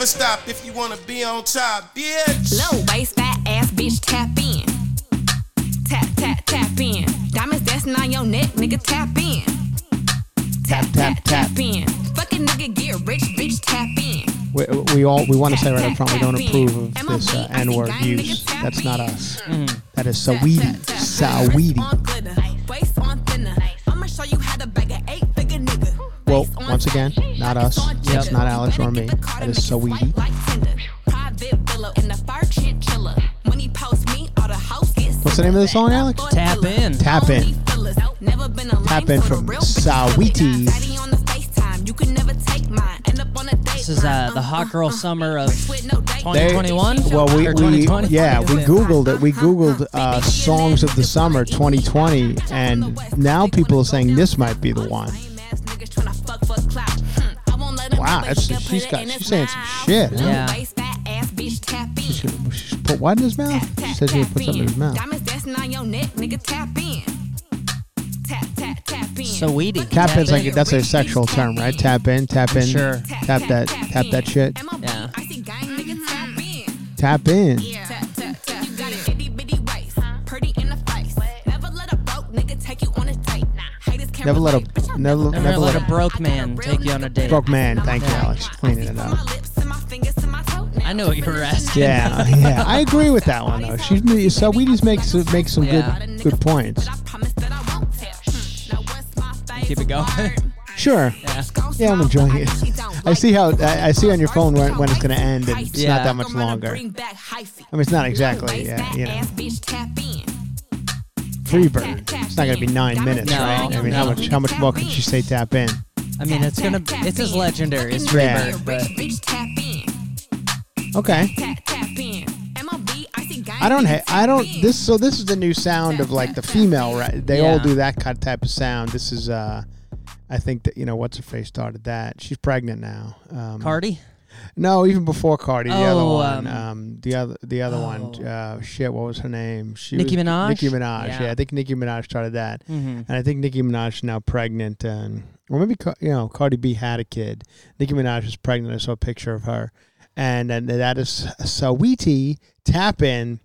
Never stop if you wanna be on top, bitch. Low waist, fat ass bitch, tap in. Tap, tap, tap in. Diamonds dancing on your neck, nigga, tap in. Tap, tap, tap in. Fucking nigga, get rich, bitch, tap in. We, we all we want to say right up front we don't approve of this uh, N-word use. That's not us. That is Saweetie. Saweetie. Waist on thinner. I'ma show you how to bag Well, once again, not us. That's not Alex or me. That is Saweetie. Private villa in the fur chinchilla. When he post me, all the house gets What's the name of the song, Alex? Tap in. Tap in. Never been a Tap in from real Saweetie. Daddy on the FaceTime. You can never take mine. End up on a date This is uh, the hot girl summer of with no date. 2021. Well, we, we yeah we googled it. We googled uh, songs of the summer 2020, and now people are saying this might be the one. Hmm. Wow, that's she's got she's saying some shit. Huh? Yeah. She should, she should put what in his mouth? She said she would put something in his mouth. Diamonds dancing on your neck, nigga, tap in. Tap, tap, tap in. Saweetie. Tap in's like that's a sexual term, right? Tap in, tap in, Sure. tap that, tap that shit. Yeah. I see gang, nigga, tap mm-hmm. in. Tap in. Tap, tap, tap. You got an itty bitty waist, in the face. Never let a broke nigga take a date. Haters can't Never let a never let let a broke man take you on a date. broke man. Thank you, Alex, cleaning it up. my lips and my fingers to my toenails. I know what you were asking. Yeah, yeah, I agree with that one though. She's so we just make some some Yeah. good good points. I promise that I won't tell. Now what's my favorite Keep it going. Sure. Yeah. Yeah, I'm enjoying it. I see how I, I see on your phone when, when it's going to end, and it's Yeah. not that much longer. I mean, it's not exactly, yeah, you know, Freebird. It's not going to be nine minutes, No, right? I mean, how no. much how much more could she say tap in? I mean, it's gonna. It's as legendary as Yeah. Freebird, but Okay. I don't ha- I don't this so this is the new sound of like the female right they all Yeah. do that kind type of sound. This is uh I think that you know what's her face started that. She's pregnant now. Um, Cardi. No, even before Cardi, the other one, um, um, the other, the other one. oh. Uh, shit, what was her name? She Nicki was, Minaj? Nicki Minaj. Yeah. Yeah. I think Nicki Minaj started that, Mhm. and I think Nicki Minaj is now pregnant, and or maybe you know Cardi B had a kid. Nicki Minaj was pregnant. I saw a picture of her, and and that is Saweetie Tap In.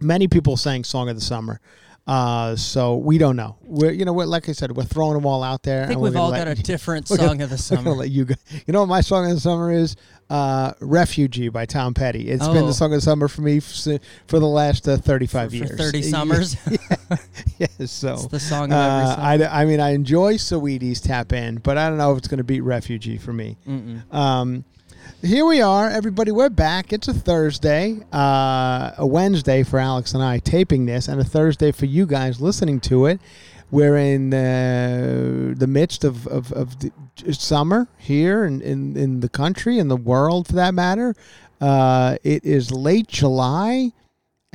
Many people sang "Song of the Summer." Uh, so we don't know. We're you know we're, like I said, we're throwing them all out there. I think we've all got a different we're gonna- song of the summer. let you go. You know what my song of the summer is? Uh, "Refugee" by Tom Petty. It's been Oh. the song of the summer for me f- for the last uh, thirty-five For years. 30 summers. yes, so It's the song of every uh, summer. I, I mean, I enjoy Saweetie's Tap In, but I don't know if it's going to beat Refugee for me. Mm-mm. Um, here we are, everybody. We're back. It's a Thursday, uh, a Wednesday for Alex and I taping this, and a Thursday for you guys listening to it. We're in uh, the midst of, of, of summer here in, in, in the country and the world, for that matter. Uh, it is late July,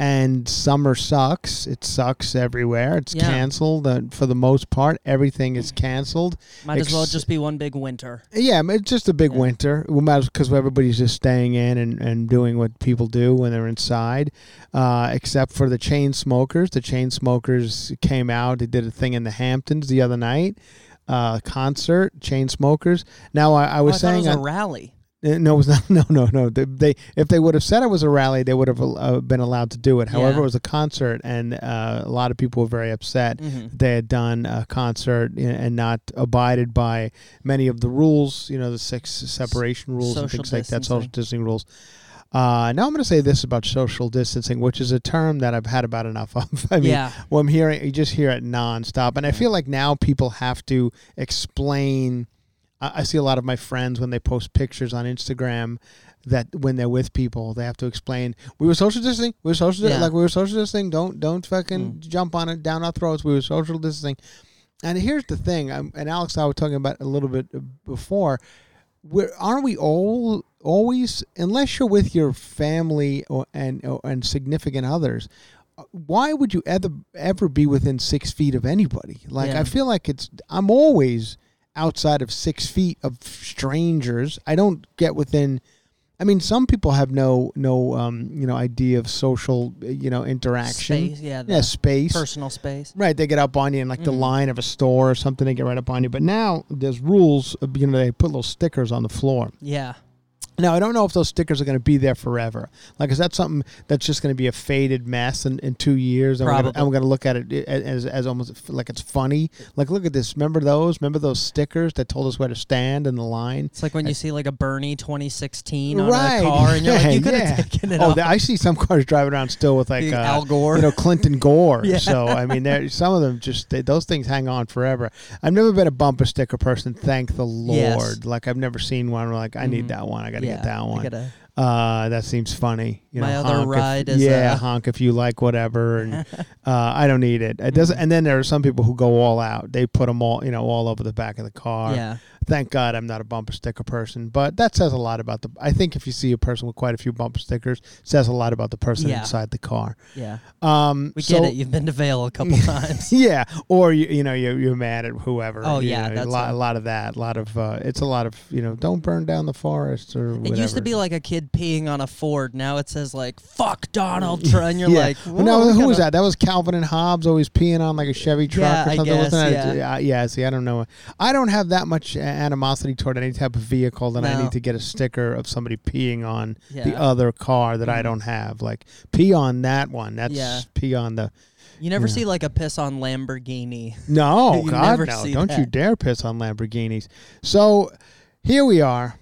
and summer sucks. It sucks everywhere. It's Yeah. canceled uh, for the most part. Everything is canceled. Might as well just be one big winter. Yeah, it's just a big Yeah. winter. We might because everybody's just staying in and, and doing what people do when they're inside, uh, except for the Chainsmokers. The Chainsmokers came out. They did a thing in the Hamptons the other night. uh, concert, Chainsmokers. Now I, I Oh, was I saying it was a rally. Uh, No, it was not. No, no, no. They, they if they would have said it was a rally, they would have uh, been allowed to do it. However, Yeah. it was a concert, and uh, a lot of people were very upset. Mhm. that They had done a concert and not abided by many of the rules. You know, the six separation rules and Social things like that. Social distancing. distancing rules. Uh, now I'm going to say this about social distancing, which is a term that I've had about enough of. I mean, Yeah. well, I'm hearing you just hear it nonstop, and I feel like now people have to explain. I, see a lot of my friends when they post pictures on Instagram that when they're with people, they have to explain we were social distancing, we were social Yeah. like we were social distancing. Don't don't fucking Mm. jump on it down our throats. We were social distancing. And here's the thing, um, and Alex and I were talking about a little bit uh, before. We're, aren't we all always, unless you're with your family or and or, and significant others, uh, why would you ever ever be within six feet of anybody? Like Yeah. I feel like it's I'm always outside of six feet of strangers. I don't get within. I mean, some people have no no um, you know idea of social you know interaction. Space, yeah, yeah, space. Personal space. Right, they get up on you in like the Mhm. line of a store or something. They get right up on you. But now there's rules. You know, they put little stickers on the floor. Yeah. Now I don't know if those stickers are going to be there forever. Like, is that something that's just going to be a faded mess in, in two years? And we're gonna- Probably. and we're going to look at it as, as almost like it's funny. Like, look at this. Remember those? Remember those stickers that told us where to stand in the line? It's like when you see like a Bernie 2016 on right. a car, and you're like, you could Yeah. taken it Oh, off. I see some cars driving around still with like uh, Al Gore. you know, Clinton Gore. Yeah. So I mean, there some of them just they, those things hang on forever. I've never been a bumper sticker person. Thank the Lord. Yes. Like I've never seen one. Where like I need Mhm. that one. I got to yeah, get that I one. gotta- Uh, that seems funny. You My know, other honk if- ride is, yeah, uh, honk if you like whatever, and uh, I don't need it. It doesn't. And then there are some people who go all out. They put them all, you know, all over the back of the car. yeah. Thank God I'm not a bumper sticker person, but that says a lot about the. I think if you see a person with quite a few bumper stickers, it says a lot about the person Yeah. inside the car. Yeah. Um, We so- get it. You've been to Vail a couple times. yeah, or you you know you you're mad at whoever. Oh, yeah, know, that's a lot, a- a lot of that. A lot of uh, it's a lot of you know don't burn down the forest or. It used to be like a kid peeing on a Ford. Now it says like "fuck Donald Trump," and you're yeah. like, Well, no, "Whoa, we who was that? That was Calvin and Hobbes always peeing on like a Chevy truck Yeah, or I something. guess, wasn't yeah. Uh, yeah. See, I don't know. I don't have that much uh, animosity toward any type of vehicle that I No. need to get a sticker of somebody peeing on the Yeah. other car that I Mhm. don't have. Like pee on that one. That's Yeah. pee on the. You never Yeah. see like a piss on Lamborghini. No, You God, never no! see Don't you that. dare piss on Lamborghinis. So here we are,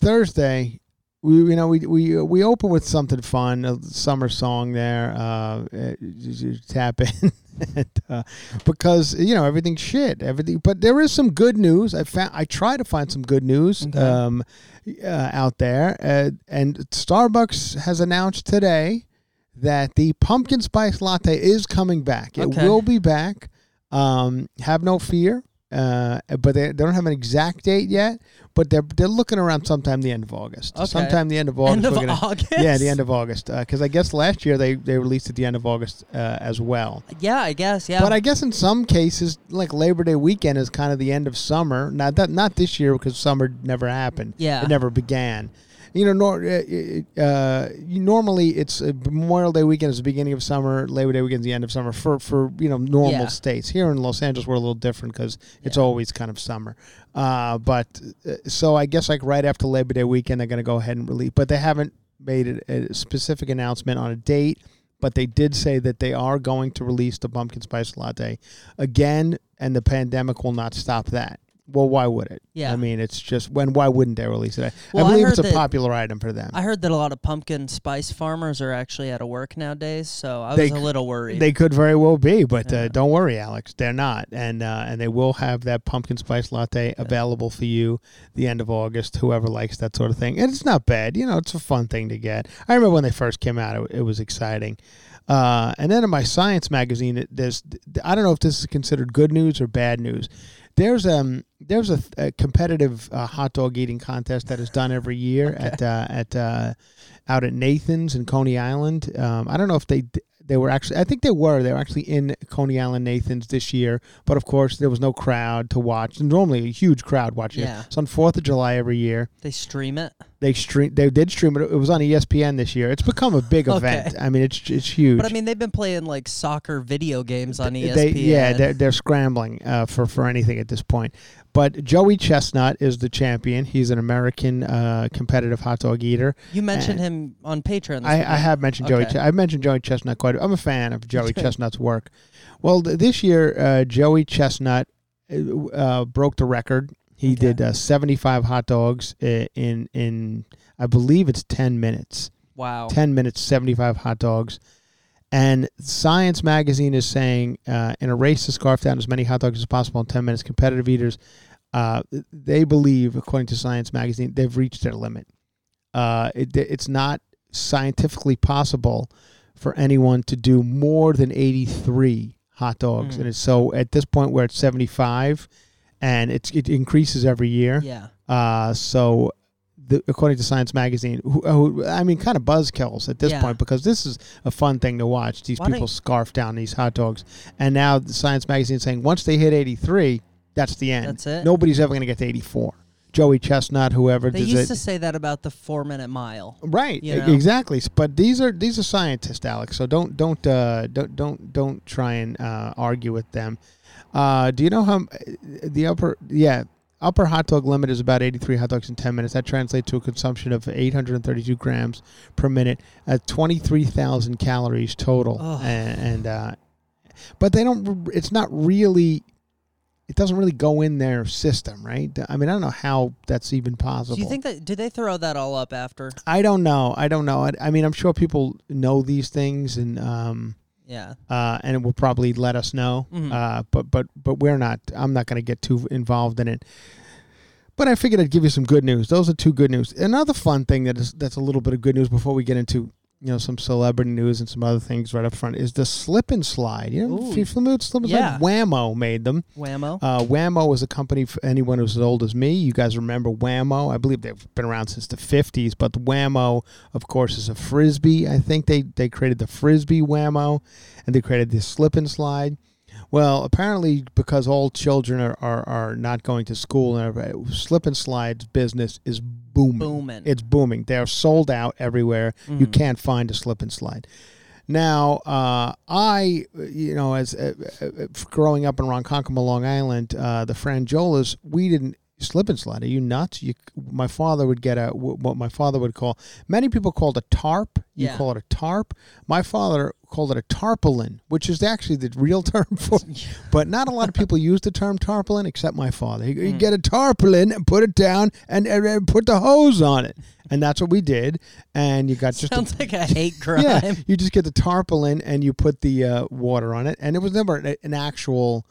Thursday. We you know we we we open with something fun, a summer song there. Uh, uh, you- you tap in. and, uh, because you know everything's shit, everything. But there is some good news. I found. I try to find some good news Okay. um, uh, out there, uh, and Starbucks has announced today that the pumpkin spice latte is coming back. It Okay. will be back. Um, have no fear. Uh, but they, they don't have an exact date yet. But they're they're looking around sometime the end of August. Okay. Sometime the end of August. End of gonna- August. Yeah, the end of August. Because I guess last year they, they released at the end of August uh, as well. Yeah, I guess. Yeah. But I guess in some cases, like Labor Day weekend is kind of the end of summer. Not that not this year because summer never happened. Yeah. it never began. You know, nor, uh, uh, normally it's uh, Memorial Day weekend is the beginning of summer. Labor Day weekend is the end of summer for for you know normal Yeah. states. Here in Los Angeles, we're a little different because it's Yeah. always kind of summer. Uh, but uh, so I guess like right after Labor Day weekend, they're going to go ahead and release. But they haven't made it a specific announcement on a date. But they did say that they are going to release the pumpkin spice latte again, and the pandemic will not stop that. Well, why would it? Yeah. I mean, it's just when. Why wouldn't they release it? I, Well, I I believe it's a that- popular item for them. I heard that a lot of pumpkin spice farmers are actually out of work nowadays, so I They was a little worried. They could very well be, but uh, don't worry, Alex. They're not, and uh, and they will have that pumpkin spice latte available for you the end of August. Whoever likes that sort of thing, and it's not bad. You know, it's a fun thing to get. I remember when they first came out; it, it was exciting. Uh, and then in my science magazine, it, there's I don't know if this is considered good news or bad news. There's um there's a, a competitive uh, hot dog eating contest that is done every year at uh, at uh, out at Nathan's in Coney Island. Um, I don't know if they they were actually I think they were they were actually in Coney Island Nathan's this year, but of course there was no crowd to watch. Normally a huge crowd watching Yeah. it. It's on Fourth of July every year. they stream it. They stream. They did stream it. It was on ESPN this year. It's become a big Okay. event. I mean, it's it's huge. But I mean, they've been playing like soccer video games on ESPN. They, yeah, they're, they're scrambling uh, for for anything at this point. But Joey Chestnut is the champion. He's an American uh, competitive hot dog eater. you mentioned him on Patreon. This I, I have mentioned Joey. Okay. Ch- I've mentioned Joey Chestnut quite. I'm a fan of Joey Chestnut's work. Well, th- this year uh, Joey Chestnut uh, uh, broke the record. He Okay. did uh, 75 hot dogs in in I believe it's 10 minutes. Wow. 10 minutes, 75 hot dogs. And Science Magazine is saying uh, in a race to scarf down as many hot dogs as possible in 10 minutes, competitive eaters, uh, they believe, according to Science Magazine, they've reached their limit. Uh, it, it's not scientifically possible for anyone to do more than 83 hot dogs. Mm. And it's so at this point we're at 75 and it's, it increases every year. Yeah. Uh, so, the, according to Science Magazine, who, who I mean, kind of buzzkills at this Yeah. point because this is a fun thing to watch. These Why people scarf down these hot dogs, and now the Science Magazine is saying once they hit 83, that's the end. That's it? Nobody's ever going to get to 84. Joey Chestnut, whoever They used it. to say that about the four minute mile. Right, you know? exactly. But these are these are scientists, Alex. So don't don't uh, don't don't don't try and uh, argue with them. Uh, do you know how the upper yeah upper hot dog limit is about 83 hot dogs in 10 minutes? That translates to a consumption of 832 grams per minute at 23,000 calories total. Ugh. And, and uh, but they don't. It's not really. It doesn't really go in their system, right? I mean, I don't know how that's even possible. Do you think that? Did they throw that all up after? I don't know. I don't know. I, I mean, I'm sure people know these things, and um, Yeah. uh, and it will probably let us know. Mhm. Uh, but but but we're not. I'm not going to get too involved in it. But I figured I'd give you some good news. Those are two good news. Another fun thing that is that's a little bit of good news before we get into you know some celebrity news and some other things right up front is the slip and slide. You know, Ooh. familiar with slip and Yeah. slide, Wham-O made them. Wham-O. Uh, Wham-O was a company for anyone who's as old as me. You guys remember Wham-O? I believe they've been around since the 50s, but the Wham-O, of course, is a frisbee. I think they, they created the frisbee Wham-O and they created the slip and slide. Well, apparently, because all children are, are, are not going to school, and everybody- slip and slide business is booming. Booming. It's booming. They're sold out everywhere. You Mhm. can't find a slip and slide. Now, uh, I, you know, as uh, uh, growing up in Ronkonkoma, Long Island, uh, the Franjolas, we didn't slip and slide. Are you nuts? You, my father would get a what my father would call. Many people called a tarp. You Yeah. call it a tarp. My father called it a tarpaulin, which is actually the real term for. but not a lot of people use the term tarpaulin except my father. He, he'd get a tarpaulin and put it down and, and, put the hose on it, and that's what we did. And you got just a- Sounds like a hate crime. yeah, you just get the tarpaulin and you put the uh, water on it, and it was never an, an actual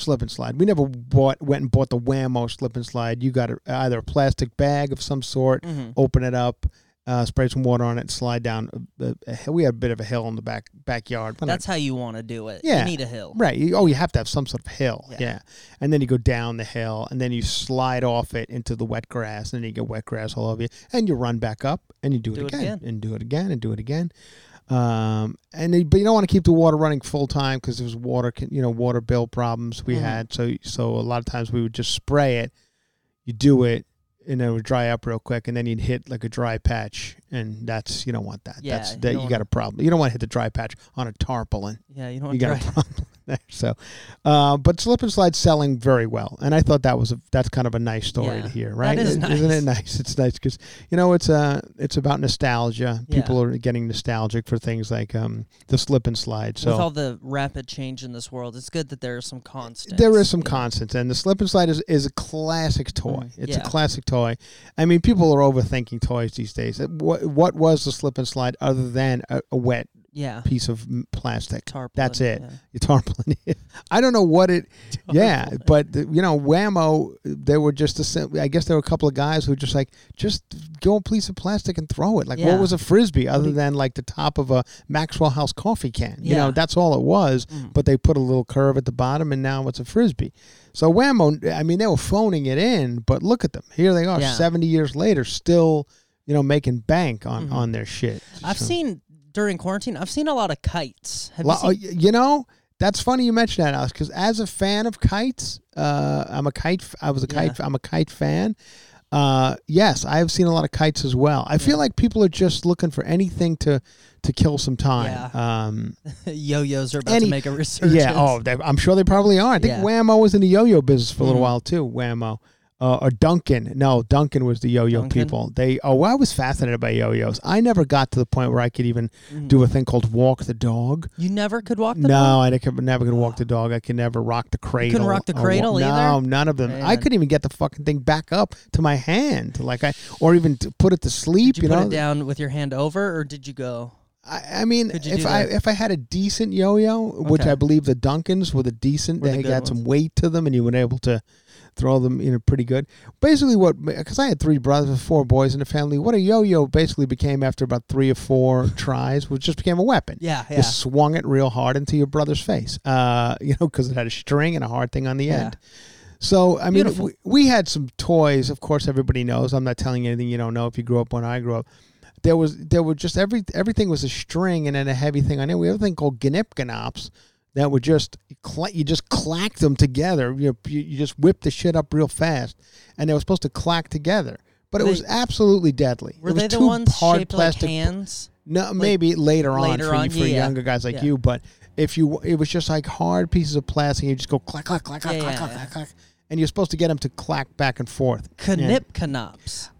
slip and slide. We never bought went and bought the Wham-O slip and slide. You got a, either a plastic bag of some sort, Mhm. open it up, uh, spray some water on it, slide down. A, a. We had a bit of a hill in the back backyard. We're not- That's how you want to do it. Yeah. You need a hill. Right. You, oh, you have to have some sort of hill. Yeah. Yeah. And then you go down the hill and then you slide off it into the wet grass and then you get wet grass all over you and you run back up and you do, Do it, it again, again. and do it again and do it again. Um, and then, but you don't want to keep the water running full time because there was water, you know, water bill problems we Mhm. had. So, so a lot of times we would just spray it. You do it, and then it would dry up real quick, and then you'd hit like a dry patch, and that's you don't want that. Yeah, that's you that don't you got a problem. You don't want to hit the dry patch on a tarpaulin Yeah, you don't you want got to a problem there. So, uh, but slip and slide selling very well, and I thought that was a that's kind of a nice story Yeah, to hear, that right? is Isn't it nice. nice? It's nice because you know it's uh it's about nostalgia. Yeah. People are getting nostalgic for things like um the slip and slide. So With all the rapid change in this world, it's good that there are some constants. there is some you know? constants, and the slip and slide is, is a classic toy. Mm, it's a classic toy. I mean, people are overthinking toys these days. Uh, What what was the slip and slide other than a, a wet Yeah. piece of plastic? Tarpaulin. That's it. yeah. Your tarpaulin. I don't know what it. Yeah, but the- you know, Wham-O. There were just a. I guess there were a couple of guys who were just like, just go a piece of plastic and throw it. Like, what was a frisbee other than like the top of a Maxwell House coffee can? You know, that's all it was. Mm. But they put a little curve at the bottom, and now it's a frisbee. So Wham-O. I mean, they were phoning it in, but look at them. Here they are, Yeah. seventy years later, still, you know, making bank on Mhm. on their shit. I've So- seen during quarantine. I've seen a lot of kites. Have you uh, you know, that's funny you mentioned that, Alex, because as a fan of kites, uh, I'm a kite. I was a kite. Yeah. I'm a kite fan. Uh, yes, I have seen a lot of kites as well. I feel like people are just looking for anything to to kill some time. Um, Yo-yos are about Any- to make a resurgence. yeah. Oh, they, I'm sure they probably are. I think Yeah. Wham-O was in the yo-yo business for a little Mhm. while too. Wham-O. Uh, or Duncan. No, Duncan was the yo-yo Duncan? people. They. Oh, I was fascinated by yo-yos. I never got to the point where I could even Mm. do a thing called walk the dog. You never could walk the no, dog? I could, never could walk the dog. I could never rock the cradle. couldn't rock the or wa- cradle No, none of them. I couldn't even get the fucking thing back up to my hand, like I, or even put it to sleep. Did you, put know, it down with your hand over, or did you go? I, I mean, if I if I had a decent yo-yo, which I believe the Duncans were the decent, Were they good had some weight to them, and you were able to throw them, you know, pretty good. Basically, what because I had three brothers, four boys in the family. What a yo-yo basically became after about three or four tries, was just became a weapon. Yeah, yeah. You swung it real hard into your brother's face, uh, you know, because it had a string and a hard thing on the Yeah. end. So I mean, Beautiful. we, we had some toys. Of course, everybody knows. I'm not telling you anything you don't know. If you grew up when I grew up, there was there were just every everything was a string and then a heavy thing on it. We have a thing called gnipganops that would just you just clack them together. You, you just whip the shit up real fast, and they were supposed to clack together. But it Were was absolutely deadly. Were they the ones hard shaped plastic like hands? no, maybe later on later for, on, for yeah. younger guys like Yeah. you. But if you, it was just like hard pieces of plastic. You just go clack, clack, clack, clack, Yeah, clack, clack, clack, clack, and you're supposed to get them to clack back and forth. Knip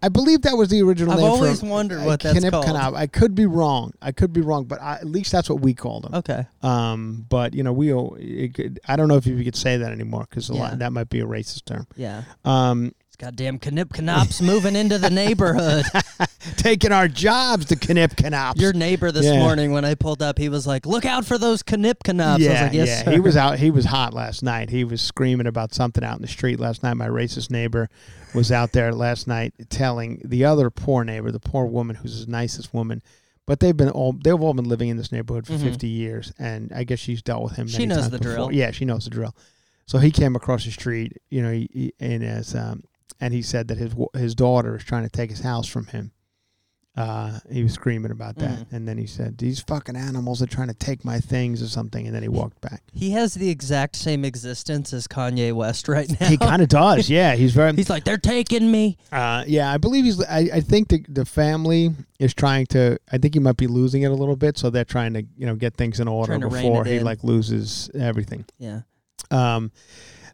I believe that was the original name. I've name. always for, wondered what that's called. canop. I could be wrong. I could be wrong, but I, at least that's what we called them. Okay. Um, but you know, we. all- It I don't know if you could say that anymore because Yeah. that might be a racist term. Yeah. Um, goddamn Knip Knops moving into the neighborhood. taking our jobs to knip canops. Your neighbor this Yeah. morning when I pulled up, he was like, "Look out for those Knip Knops." I was Yeah, like, "Yes, yeah. sir." He was out. He was hot last night. He was screaming about something out in the street last night. My racist neighbor was out there last night telling the other poor neighbor, the poor woman who's the nicest woman, but they've been all they've all been living in this neighborhood for Mhm. fifty years, and I guess she's dealt with him. She knows the before. drill. Yeah, she knows the drill. So he came across the street, you know, he, he, and as um, and he said that his his daughter is trying to take his house from him. Uh, he was screaming about that, Mhm. and then he said, "These fucking animals are trying to take my things or something," and then he walked back. He has the exact same existence as Kanye West right now. He kind of does, yeah. He's very, He's like, "They're taking me." uh, yeah. I believe he's. I, I think the the family is trying to. I think he might be losing it a little bit, so they're trying to, you know, get things in order Trying to rein before he in. like loses everything. Yeah. Um,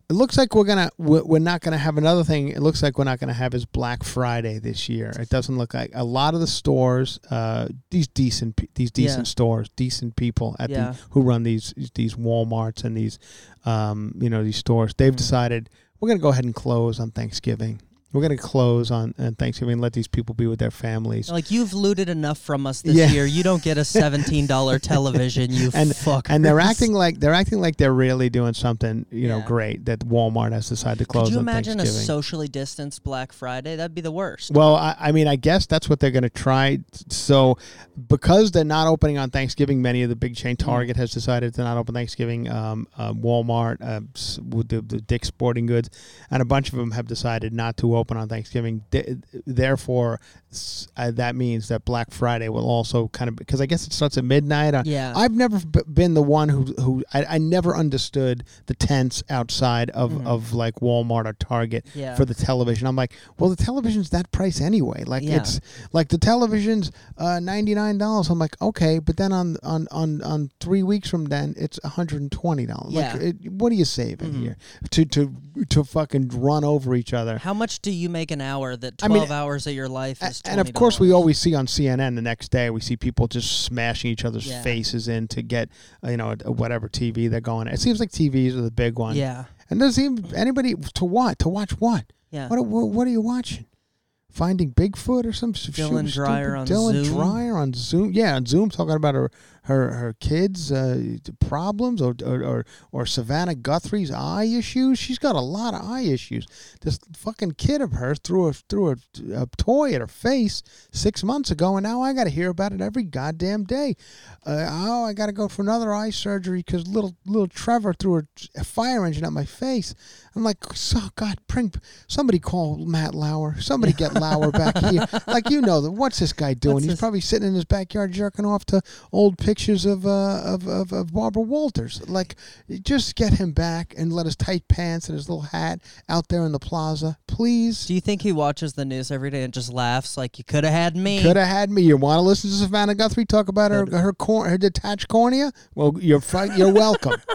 it looks like we're gonna we're not gonna have another thing. It looks like we're not gonna have his Black Friday this year. It doesn't look like a lot of the stores, uh, these decent these decent Yeah. stores, decent people at Yeah. the who run these these WalMarts and these, um, you know, these stores. They've Mm. decided we're gonna go ahead and close on Thanksgiving. We're gonna close on, on Thanksgiving and let these people be with their families. Like you've looted enough from us this Yeah. year. You don't get a seventeen dollar television. You and fuck. and they're acting like they're acting like they're really doing something you know Yeah. great that Walmart has decided to close Could you imagine a socially distanced Black Friday? That'd be the worst. Well, I, I mean, I guess that's what they're going to try. So, because they're not opening on Thanksgiving, many of the big chain Mm. Target has decided to not open Thanksgiving. Um, uh, Walmart, uh, the, the Dick's Sporting Goods, and a bunch of them have decided not to open on Thanksgiving. Therefore, uh, that means that Black Friday will also kind of because I guess it starts at midnight. Uh, Yeah. I've never been the one who who I, I never understood the tents outside of, of like Walmart or Target Mm-hmm. Yeah. for the television. I'm like, well, the television's that price anyway. Like Yeah. it's like the television's uh, ninety nine dollars. I'm like, okay, but then on on on on three weeks from then, it's hundred and twenty dollars. Like, Yeah. it, what are you saving Mhm. here to to to fucking run over each other? How much do you make an hour that I twelve mean, hours of your life is? and of course, we always see on CNN the next day. We see people just smashing each other's Yeah. faces in to get uh, you know whatever TV they're going. It seems like TVs are the big one. Yeah. And does even anybody to what to watch what? Yeah. What, what what are you watching? Finding Bigfoot or some Dylan Dreyer on Zoom. Dylan Zoom? Dreyer on Zoom. Yeah, on Zoom talking about her her her kids' uh, problems or, or or or Savannah Guthrie's eye issues. She's got a lot of eye issues. This fucking kid of hers threw a threw a, a toy at her face six months ago, and now I got to hear about it every goddamn day. Uh, oh, I got to go for another eye surgery because little little Trevor threw a, fire engine at my face. I'm like, so God, bring somebody call Matt Lauer. Somebody get Lauer back here. Like you know, the- what's this guy doing? What's He's this- probably sitting in his backyard jerking off to old pictures of uh, of, of of Barbara Walters. Like, just get him back and let his tight pants and his little hat out there in the plaza, please. Do you think he watches the news every day and just laughs like you could have had me? Could have had me. You want to listen to Savannah Guthrie talk about her her cor- her detached cornea? Well, you're fi- you're welcome.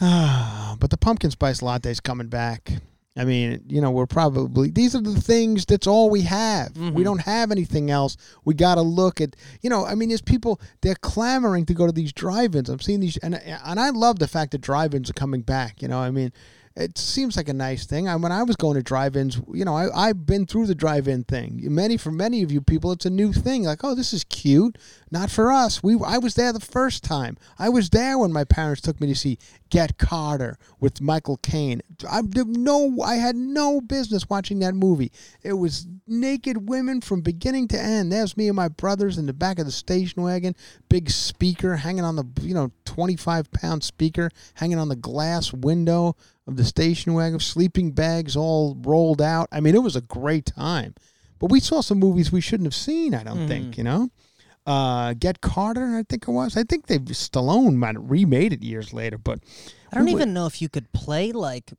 But the pumpkin spice latte's coming back. I mean, you know, we're probably these are the things. That's all we have. We mm-hmm. don't have anything else. We got to look at, you know, I mean, there's people they're clamoring to go to these drive-ins. I'm seeing these, and and I love the fact that drive-ins are coming back. You know, I mean, it seems like a nice thing. I, when I was going to drive-ins, you know, I, I've been through the drive-in thing. Many for many of you people, it's a new thing. Like, oh, this is cute. Not for us. We I was there the first time. I was there when my parents took me to see Get Carter with Michael Caine. I no, I had no business watching that movie. It was naked women from beginning to end. There's me and my brothers in the back of the station wagon, big speaker hanging on the you know 25 pound speaker hanging on the glass window of the station wagon, sleeping bags all rolled out. I mean, it was a great time. But we saw some movies we shouldn't have seen. I don't think you know. Uh, Get Carter, I think it was. I think they Stallone might have remade it years later, but I don't we even know if you could play like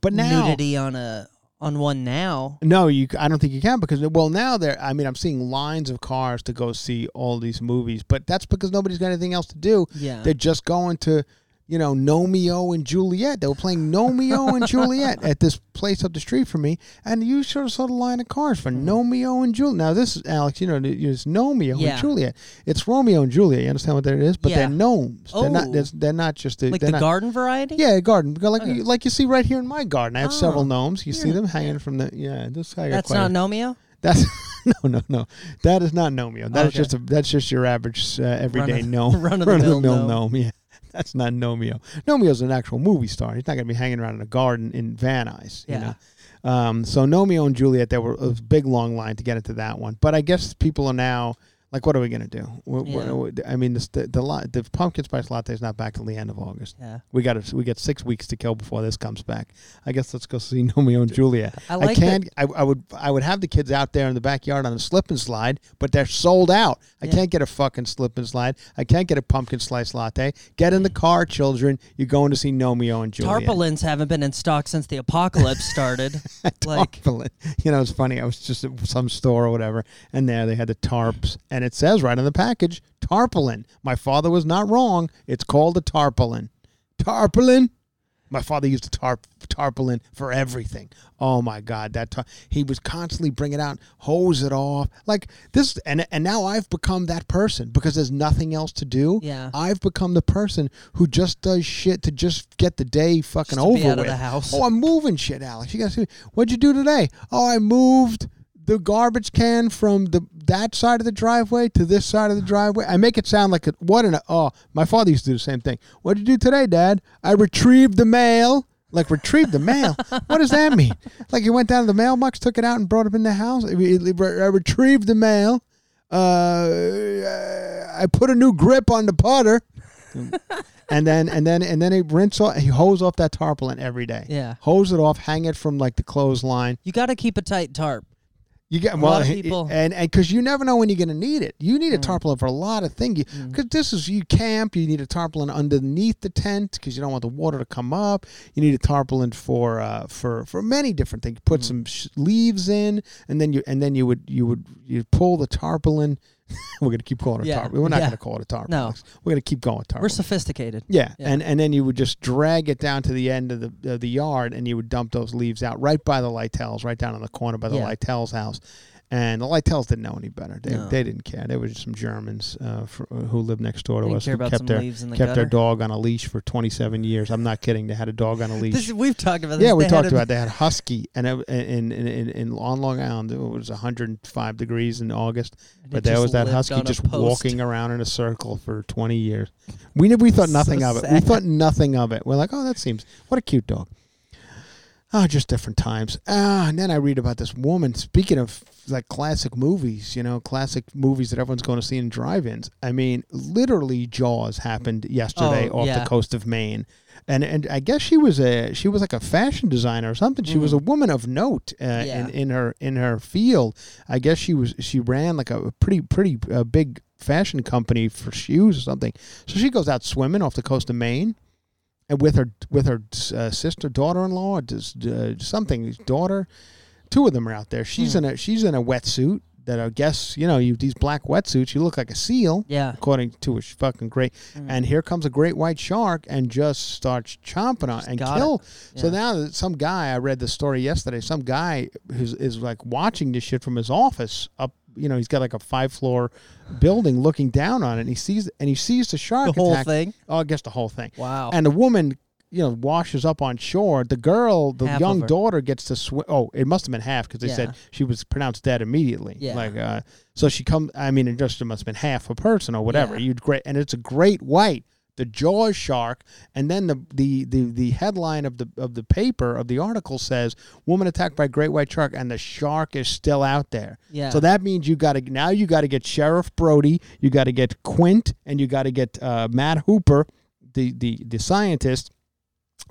But now, nudity on a on one now. no, you. I don't think you can because well now there. I mean, I'm seeing lines of cars to go see all these movies, but that's because nobody's got anything else to do. Yeah. They're just going to, you know, Gnomeo and Juliet. They were playing Gnomeo and Juliet at this place up the street from me, and you sort of saw the line of cars for Gnomeo and Juliet. Now this is Alex. You know, it's Gnomeo Yeah. and Juliet. It's Romeo and Juliet. You understand what that is? But Yeah. they're gnomes. They're not. Oh. They're, they're not just a, Like the not, garden variety? Yeah, a garden. Like Okay. you, like you see right here in my garden. I have several Oh. gnomes. You see them hanging from the yeah. This guy That's not a- Gnomeo? That's no, no, no. That is not Gnomeo. That is Okay. just a, that's just your average uh, everyday Run of- gnome. run-of-the-mill Run-of-the-mill gnome. gnome. Yeah, that's not Gnomeo. Gnomeo's an actual movie star. He's not going to be hanging around in a garden in Van Nuys. You Yeah. know. Um, so Gnomeo and Juliet, there were a big long line to get into that one. But I guess people are now like, what are we going to do? Yeah. I mean, the the, the, the pumpkin spice latte is not back till the end of August. Yeah. We got we get six weeks to kill before this comes back. I guess let's go see Gnomeo and Juliet. I like I can't. I, I would. I would have the kids out there in the backyard on a slip and slide, but they're sold out. I Yeah. can't get a fucking slip and slide. I can't get a pumpkin slice latte. Get in the car, children. You're going to see Gnomeo and Juliet. Tarpaulins haven't been in stock since the apocalypse started. like. You know, it's funny. I was just at some store or whatever, and there they had the tarps, and it says right on the package, tarpaulin. My father was not wrong. It's called a tarpaulin. Tarpaulin. My father used a tarp tarpaulin for everything. Oh my God, that tar- he was constantly bringing it out, hose it off, like this, and and now I've become that person because there's nothing else to do. Yeah. I've become the person who just does shit to just get the day fucking Just to be over with. the house. Oh, I'm moving shit, Alex. You guys, see what'd you do today? Oh, I moved the garbage can from the that side of the driveway to this side of the driveway. I make it sound like a, what an a oh. My father used to do the same thing. What did you do today, Dad? I retrieved the mail. Like retrieved the mail. what does that mean? Like you went down to the mailbox, took it out, and brought it in the house. I retrieved the mail. Uh, I put a new grip on the putter. and then and then and then he rinse off he hose off that tarpaulin every day. Yeah. Hose it off, hang it from like the clothesline. you got to keep a tight tarp. You get A well, lot of people- and and because you never know when you're going to need it. You need a mm. tarpaulin for a lot of things. Because mm. this is you camp, you need a tarpaulin underneath the tent because you don't want the water to come up. You need a tarpaulin for uh, for for many different things. Put mm. some sh- leaves in, and then you and then you would you would you pull the tarpaulin. We're going to keep calling it a Yeah, tarpaulin. We're not yeah. going to call it a tarpaulin. No. We're going to keep going tarpaulin. We're sophisticated. Yeah, Yeah. and and then you would just drag it down to the end of the of the yard, and you would dump those leaves out right by the Lytels, right down on the corner by the Yeah. Lytels house. And the Lytels didn't know any better. They, No. they didn't care. They were just some Germans uh, for, who lived next door to Didn't us. care who about kept some their leaves in the kept their dog on a leash for 27 years. I'm not kidding. They had a dog on a leash. This, we've talked about this. yeah, we They talked about they had husky, and in, in, in, in on Long Island it was 105 degrees in August. and But there was that husky just post. walking around in a circle for 20 years. We we thought So nothing of it. We thought nothing of it. We're like, oh, that seems what a cute dog. Oh, just different times. Ah, and then I read about this woman. Speaking of like classic movies, you know, classic movies that everyone's going to see in drive-ins. I mean, literally, Jaws happened yesterday Oh, off yeah. the coast of Maine, and and I guess she was a she was like a fashion designer or something. She was a woman of note uh, Mm. Yeah. in in her in her field. I guess she was she ran like a pretty pretty uh, big fashion company for shoes or something. So she goes out swimming off the coast of Maine and with her with her uh, sister, daughter-in-law, just, uh, something, daughter. Two of them are out there. She's Hmm. in a she's in a wetsuit that I guess you know you these black wetsuits. You look like a seal, Yeah. according to a fucking great. And here comes a great white shark and just starts chomping on and kill. it. So now that some guy I read the story yesterday. Some guy who's is like watching this shit from his office up. You know, he's got like a five floor building looking down on it. And he sees and he sees the shark The whole attack. thing? Oh, I guess the whole thing. Wow. And the woman, you know, washes up on shore. The girl, the Half young daughter, gets to swim. Oh, it must have been half because they Yeah. said she was pronounced dead immediately. Yeah. Like, uh, so she come. I mean, it just must have been half a person or whatever. Yeah. You'd great, and it's a great white. The Jaws shark, and then the, the the the headline of the of the paper of the article says woman attacked by great white shark, and the shark is still out there. Yeah. So that means you got to now you got to get Sheriff Brody, you got to get Quint, and you got to get uh, Matt Hooper, the the the scientist,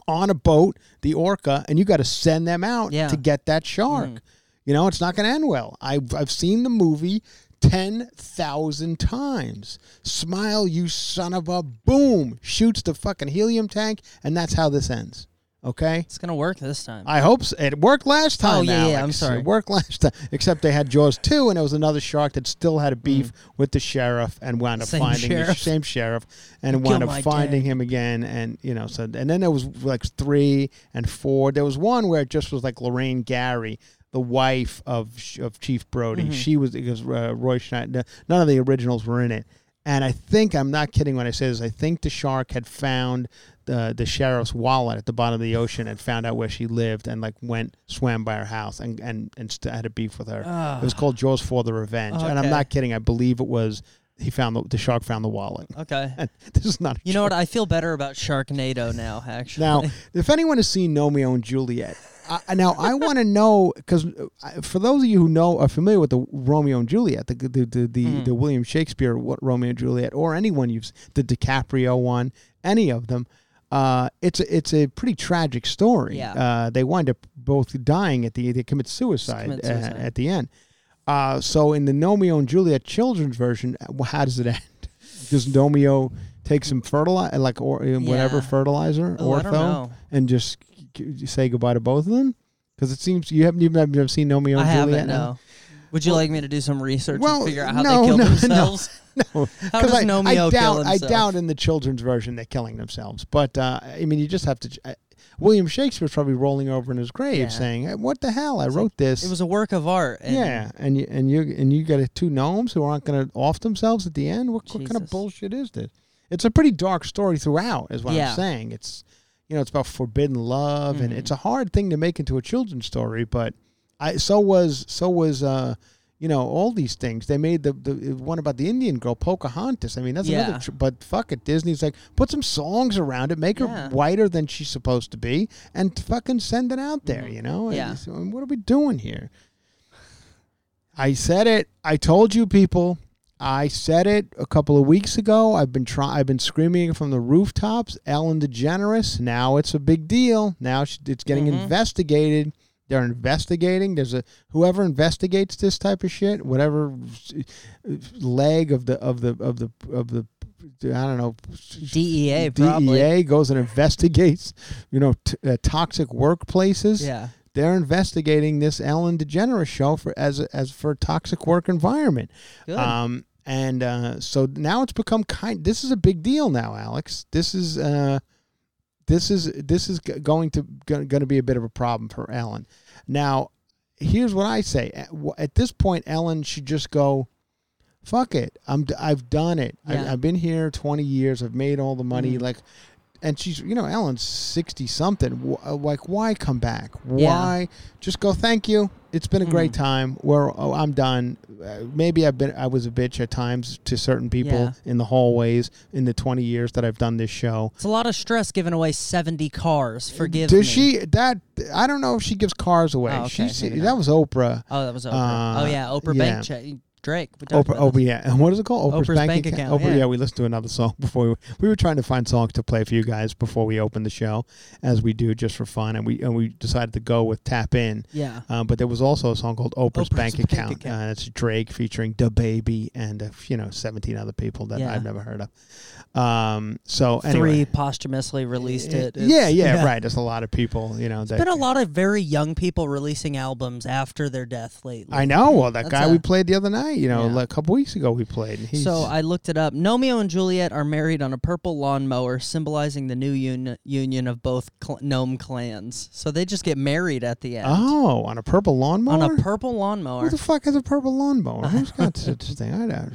on a boat, the orca, and you got to send them out Yeah. to get that shark. Mm. You know, it's not going to end well. I've I've seen the movie ten thousand times. Smile, you son of a boom! Shoots the fucking helium tank, and that's how this ends. Okay. It's gonna work this time. I hope so. it worked last time. Oh, yeah, yeah, I'm sorry. It worked last time, except they had Jaws two, and it was another shark that still had a beef with the sheriff and wound up Mm. Same finding the sheriff. same sheriff and wound up finding him again, and you know, so and then there was like three and four. There was one where it just was like Lorraine Gary. The wife of of Chief Brody, Mm-hmm. she was because uh, Roy Schneider. None of the originals were in it, and I think I'm not kidding when I say this. I think the shark had found the the sheriff's wallet at the bottom of the ocean and found out where she lived and like went swam by her house and and and st- had a beef with her. it was called Jaws for the Revenge, and I'm not kidding. I believe it was he found the, the shark found the wallet. okay. And this is not. A You know what? I feel better about Sharknado now. Actually. Now, if anyone has seen Romeo and Juliet, I, now I want to know because for those of you who know are familiar with the Romeo and Juliet, the the the, the, Mm. the William Shakespeare what Romeo and Juliet, or anyone you've the DiCaprio one, any of them, uh, it's a, it's a pretty tragic story. Yeah. Uh, they wind up both dying at the they commit suicide, Commit uh, suicide. at the end. Uh, so in the Romeo and Juliet children's version, uh, how does it end? Does Romeo take some fertilizer, like or uh, whatever Yeah. fertilizer, Oh, I ortho, and just say goodbye to both of them? Because it seems you haven't even never seen Romeo I and haven't. Juliet. No. Would you like me to do some research Well, and figure out how no, they kill no, themselves? No, How does I, Romeo I kill doubt, I doubt in the children's version they're killing themselves. But uh, I mean, you just have to. Uh, William Shakespeare's probably rolling over in his grave, Yeah. saying, "Hey, "What the hell? I wrote this." It was a work of art. And yeah, and you and you and you got two gnomes who aren't going to off themselves at the end. What, what kind of bullshit is this? It's a pretty dark story throughout, is what Yeah. I'm saying. It's you know, it's about forbidden love, and Mhm. it's a hard thing to make into a children's story. But I so was so was uh, you know all these things. They made the the one about the Indian girl Pocahontas. I mean, that's Yeah. another. Tr- but fuck it, Disney's like put some songs around it, make her whiter than she's supposed to be, and fucking send it out there. You know? Mm-hmm. Yeah. And so, what are we doing here? I said it. I told you people. I said it a couple of weeks ago. I've been trying. I've been screaming from the rooftops. Ellen DeGeneres. Now it's a big deal. Now she, it's getting Mhm. investigated. They're investigating. There's a whoever investigates this type of shit, whatever leg of the of the of the of the I don't know DEA probably. DEA goes and investigates, you know, t- uh, toxic workplaces Yeah. they're investigating this Ellen DeGeneres show for as as for toxic work environment. Good. Um, and uh, so now it's become kind. This is a big deal now, Alex. This is uh, this is this is going to going to be a bit of a problem for Ellen. Now, here's what I say. At, at this point, Ellen should just go. Fuck it. I'm. I've done it. Yeah. I, I've been here 20 years. I've made all the money. Mhm. Like, and she's you know Ellen's sixty something. Like why come back? Why just go? Thank you. It's been a great Mm-hmm. time. Where oh, I'm done. Uh, maybe I've been I was a bitch at times to certain people Yeah. in the hallways in the twenty years that I've done this show. It's a lot of stress giving away 70 cars. Forgive Does me. she that? I don't know if she gives cars away. Oh, okay, She that was Oprah. Oh, that was Oprah. Uh, oh, yeah. Oprah yeah. Bank check. Drake. Oprah, yeah. And what is it called? Oprah's, Oprah's bank, bank account. account, Oprah, yeah. yeah. we listened to another song before we, we were trying to find songs to play for you guys before we opened the show, as we do just for fun, and we and we decided to go with Tap In. Yeah. Um, but there was also a song called Oprah's, Oprah's Bank, Bank Account. Account. Uh, it's Drake featuring DaBaby and uh, you know seventeen other people that Yeah. I've never heard of. Um, so Three anyway, posthumously released it. yeah, It's- yeah, right. There's a lot of people, you know. there's Been a lot of very young people releasing albums after their death lately. I know. Well, that That's guy a- we played the other night, you know, Yeah. a couple weeks ago we played. So I looked it up. Gnomeo and Juliet are married on a purple lawnmower, symbolizing the new un- union of both cl- gnome clans. So they just get married at the end oh, on a purple lawnmower. on a purple lawnmower. Who the fuck has a purple lawnmower? Who's got such a thing? I don't.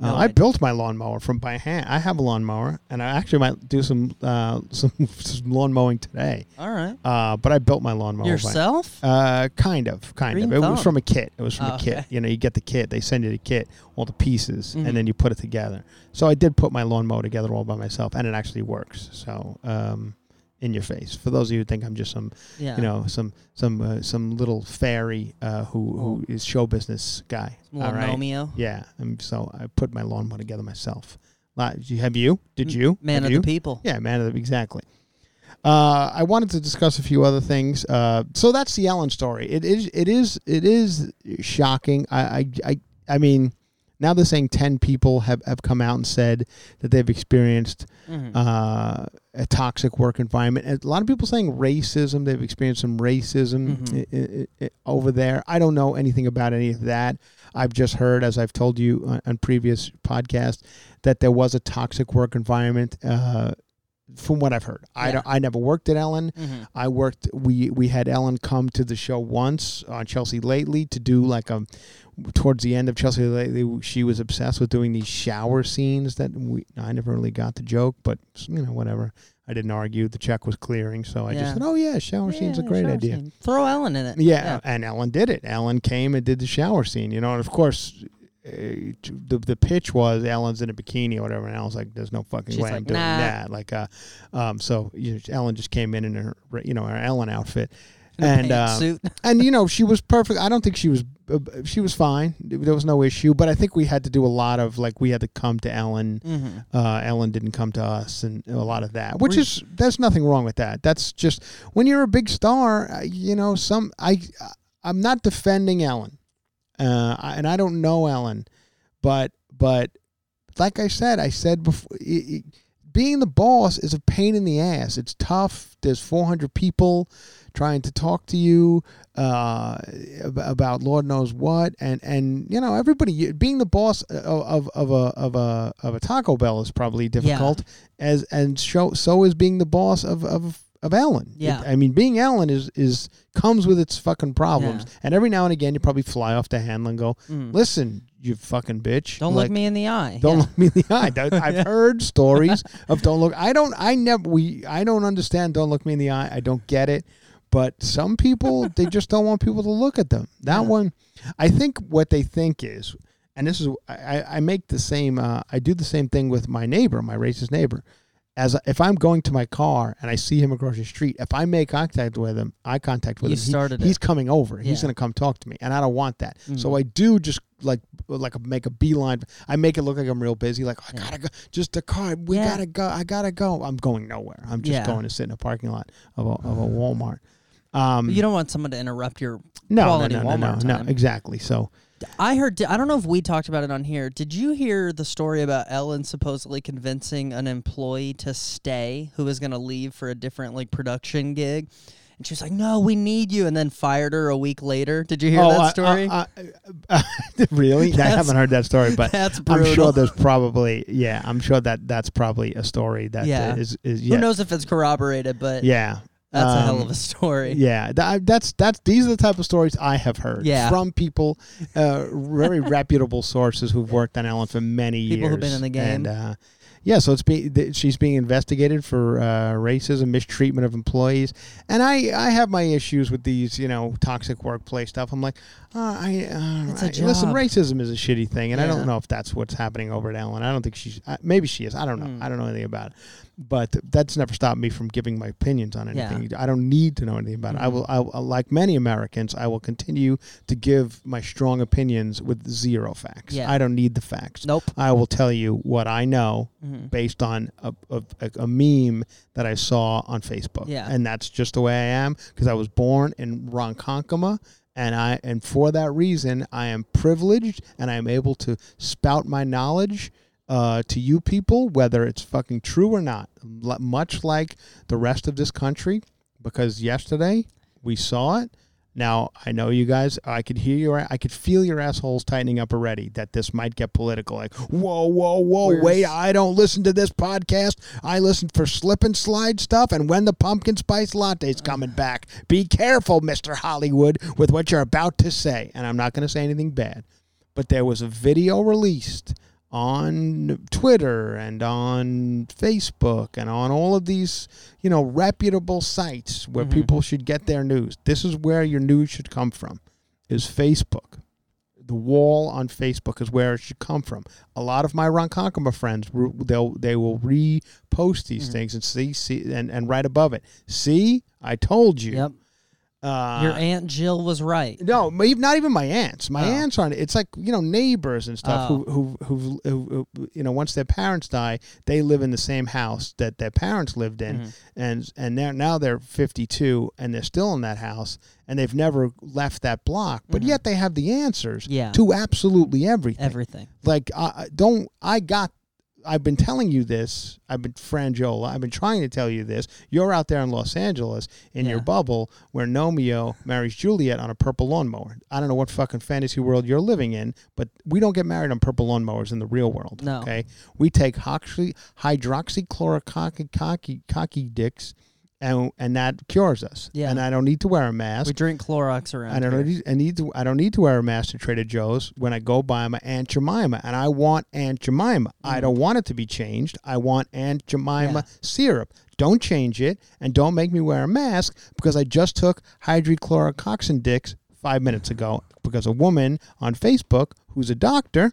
No Uh, I idea. built my lawnmower from by hand. I have a lawnmower, and I actually might do some uh, some, some lawn mowing today. All right. Uh, but I built my lawnmower by- Yourself? Uh, kind of, kind Green of. It was from a kit. It was from Oh, a kit. okay. You know, you get the kit. They send you the kit, all the pieces, Mhm. and then you put it together. So I did put my lawnmower together all by myself, and it actually works. So, um, in your face. For those of you who think I'm just some, yeah. you know, some some uh, some little fairy uh, who who is show business guy. Little all right. Gnomeo. Yeah, and so I put my lawnmower together myself. Have you? Did you? Man Have of you? the people. Yeah, man of the exactly. Uh, I wanted to discuss a few other things. Uh, so that's the Ellen story. It is it is it is shocking. I I I, I mean, now they're saying ten people have, have come out and said that they've experienced Mhm. uh, a toxic work environment. And a lot of people saying racism. They've experienced some racism Mhm. i- i- i- over there. I don't know anything about any of that. I've just heard, as I've told you on, on previous podcasts, that there was a toxic work environment. Uh, from what I've heard, I Yeah. I never worked at Ellen. Mhm. I worked. We we had Ellen come to the show once on Chelsea Lately to do like a. Towards the end of Chelsea Lately, she was obsessed with doing these shower scenes that we. I never really got the joke, but you know whatever. I didn't argue. The check was clearing, so I Yeah. just said, "Oh yeah, shower scene's a great idea." scene. Throw Ellen in it. Yeah, and Ellen did it. Ellen came and did the shower scene, you know, and of course. Uh, the the pitch was Ellen's in a bikini or whatever, and I was like, "There's no fucking She's way I'm doing "Nah." that." Like, uh, um, so you know, Ellen just came in in her, you know, her Ellen outfit, and uh, and you know she was perfect. I don't think she was uh, she was fine. There was no issue, but I think we had to do a lot of like we had to come to Ellen. Mhm. Uh, Ellen didn't come to us, and a lot of that, which Were- is there's nothing wrong with that. That's just when you're a big star. uh, You know, some I I'm not defending Ellen, uh, and I don't know Ellen, but but like I said, I said before. i i being the boss is a pain in the ass. It's tough. There's 400 people trying to talk to you uh, about Lord knows what, and and you know everybody being the boss of of, of a of a of a Taco Bell is probably difficult. As and show so is being the boss of of of. It- Yeah. I mean being Ellen is is comes with its fucking problems, Yeah. and every now and again you probably fly off the handle and go, Mm. listen, you fucking bitch, Don't Like, look me in the eye. don't Yeah. look me in the eye. I've heard stories of don't look. I don't. I never. We. I don't understand. Don't look me in the eye. I don't get it. But some people, they just don't want people to look at them. That Yeah. one, I think what they think is, and this is, I, I make the same. Uh, I do the same thing with my neighbor, my racist neighbor. As if I'm going to my car and I see him across the street, if I make contact with him, eye contact with You him, started it. he's coming over. He's Yeah. Mm-hmm. going to come talk to me, and I don't want that. So I do just like like make a beeline. I make it look like I'm real busy. Like I gotta go. Just a car. We Yeah. gotta go. I gotta go. I'm going nowhere. I'm just Yeah. going to sit in a parking lot of a, of a Walmart. Um, you don't want someone to interrupt your no, no, quality no, no, Walmart no, time. no, exactly. So I heard. I don't know if we talked about it on here. Did you hear the story about Ellen supposedly convincing an employee to stay who was going to leave for a different like production gig? And she was like, "No, we need you," and then fired her a week later. Did you hear oh, that story? I- I- really? I haven't heard that story, but that's I'm sure there's probably yeah. I'm sure that that's probably a story that Yeah. uh, is is yeah Who knows if it's corroborated? But yeah. That's a hell Um, of a story. Yeah, that, that's that's these are the type of stories I have heard Yeah. from people, uh, very reputable sources who've worked on Ellen for many years. People who've been in the game. And uh, yeah, so it's being th- she's being investigated for uh, racism, mistreatment of employees, and I I have my issues with these you know toxic workplace stuff. I'm like, uh, I, uh, It's a I- listen, racism is a shitty thing, and I don't know if that's what's happening over at Ellen. I don't think she's uh, maybe she is. I don't know. Hmm. I don't know anything about it, but that's never stopped me from giving my opinions on anything. Yeah. I don't need to know anything about it. I Mhm. will. I, will- like many Americans, I will continue to give my strong opinions with zero facts. Yeah. I don't need the facts. Nope. I will tell you what I know Mhm. based on a, a, a, a meme that I saw on Facebook. Yeah. And that's just the way I am because I was born in Ronkonkoma. And I and for that reason, I am privileged and I am able to spout my knowledge uh, to you people, whether it's fucking true or not. Much like the rest of this country, because yesterday we saw it. Now I know you guys. I could hear your. I could feel your assholes tightening up already. That this might get political. Like, whoa, whoa, whoa! Where's- Wait, I don't listen to this podcast. I listen for slip and slide stuff. And when the pumpkin spice latte's coming back, be careful, Mister Hollywood, with what you're about to say. And I'm not going to say anything bad, but there was a video released on Twitter and on Facebook and on all of these, you know, reputable sites where mm-hmm. people should get their news. This is where your news should come from. Is Facebook. The wall on Facebook is where it should come from. A lot of my Ron Ronkonkoma friends, they'll they will repost these mm-hmm. things and see see and, and right above it. See, I told you. Yep. Uh, Your aunt Jill was right. no, even- not even my aunts. My Oh. aunts aren't. It's like you know neighbors and stuff Oh. who, who who who who you know once their parents die, they live in the same house that their parents lived in, Mm-hmm. and and they're now they're fifty two and they're still in that house and they've never left that block, but yet they have the answers Mm-hmm. Yeah. to absolutely everything. Everything. Like I I- don't I got. I've been telling you this. I've been Franjola. I've been trying to tell you this. You're out there in Los Angeles in your bubble where Gnomeo marries Juliet on a purple lawnmower. I don't know what fucking fantasy world you're living in, but we don't get married on purple lawnmowers in the real world. No. Okay. We take hydroxy hydroxychlorococky cocky dicks, and and that cures us. Yeah. And I don't need to wear a mask. We drink Clorox around I don't need, I need to. I don't need to wear a mask to Trader Joe's when I go buy my Aunt Jemima, and I want Aunt Jemima. I mm. don't want it to be changed. I want Aunt Jemima Yeah. syrup. Don't change it, and don't make me wear a mask because I just took hydrochlorocoxin dicks five minutes ago because a woman on Facebook who's a doctor.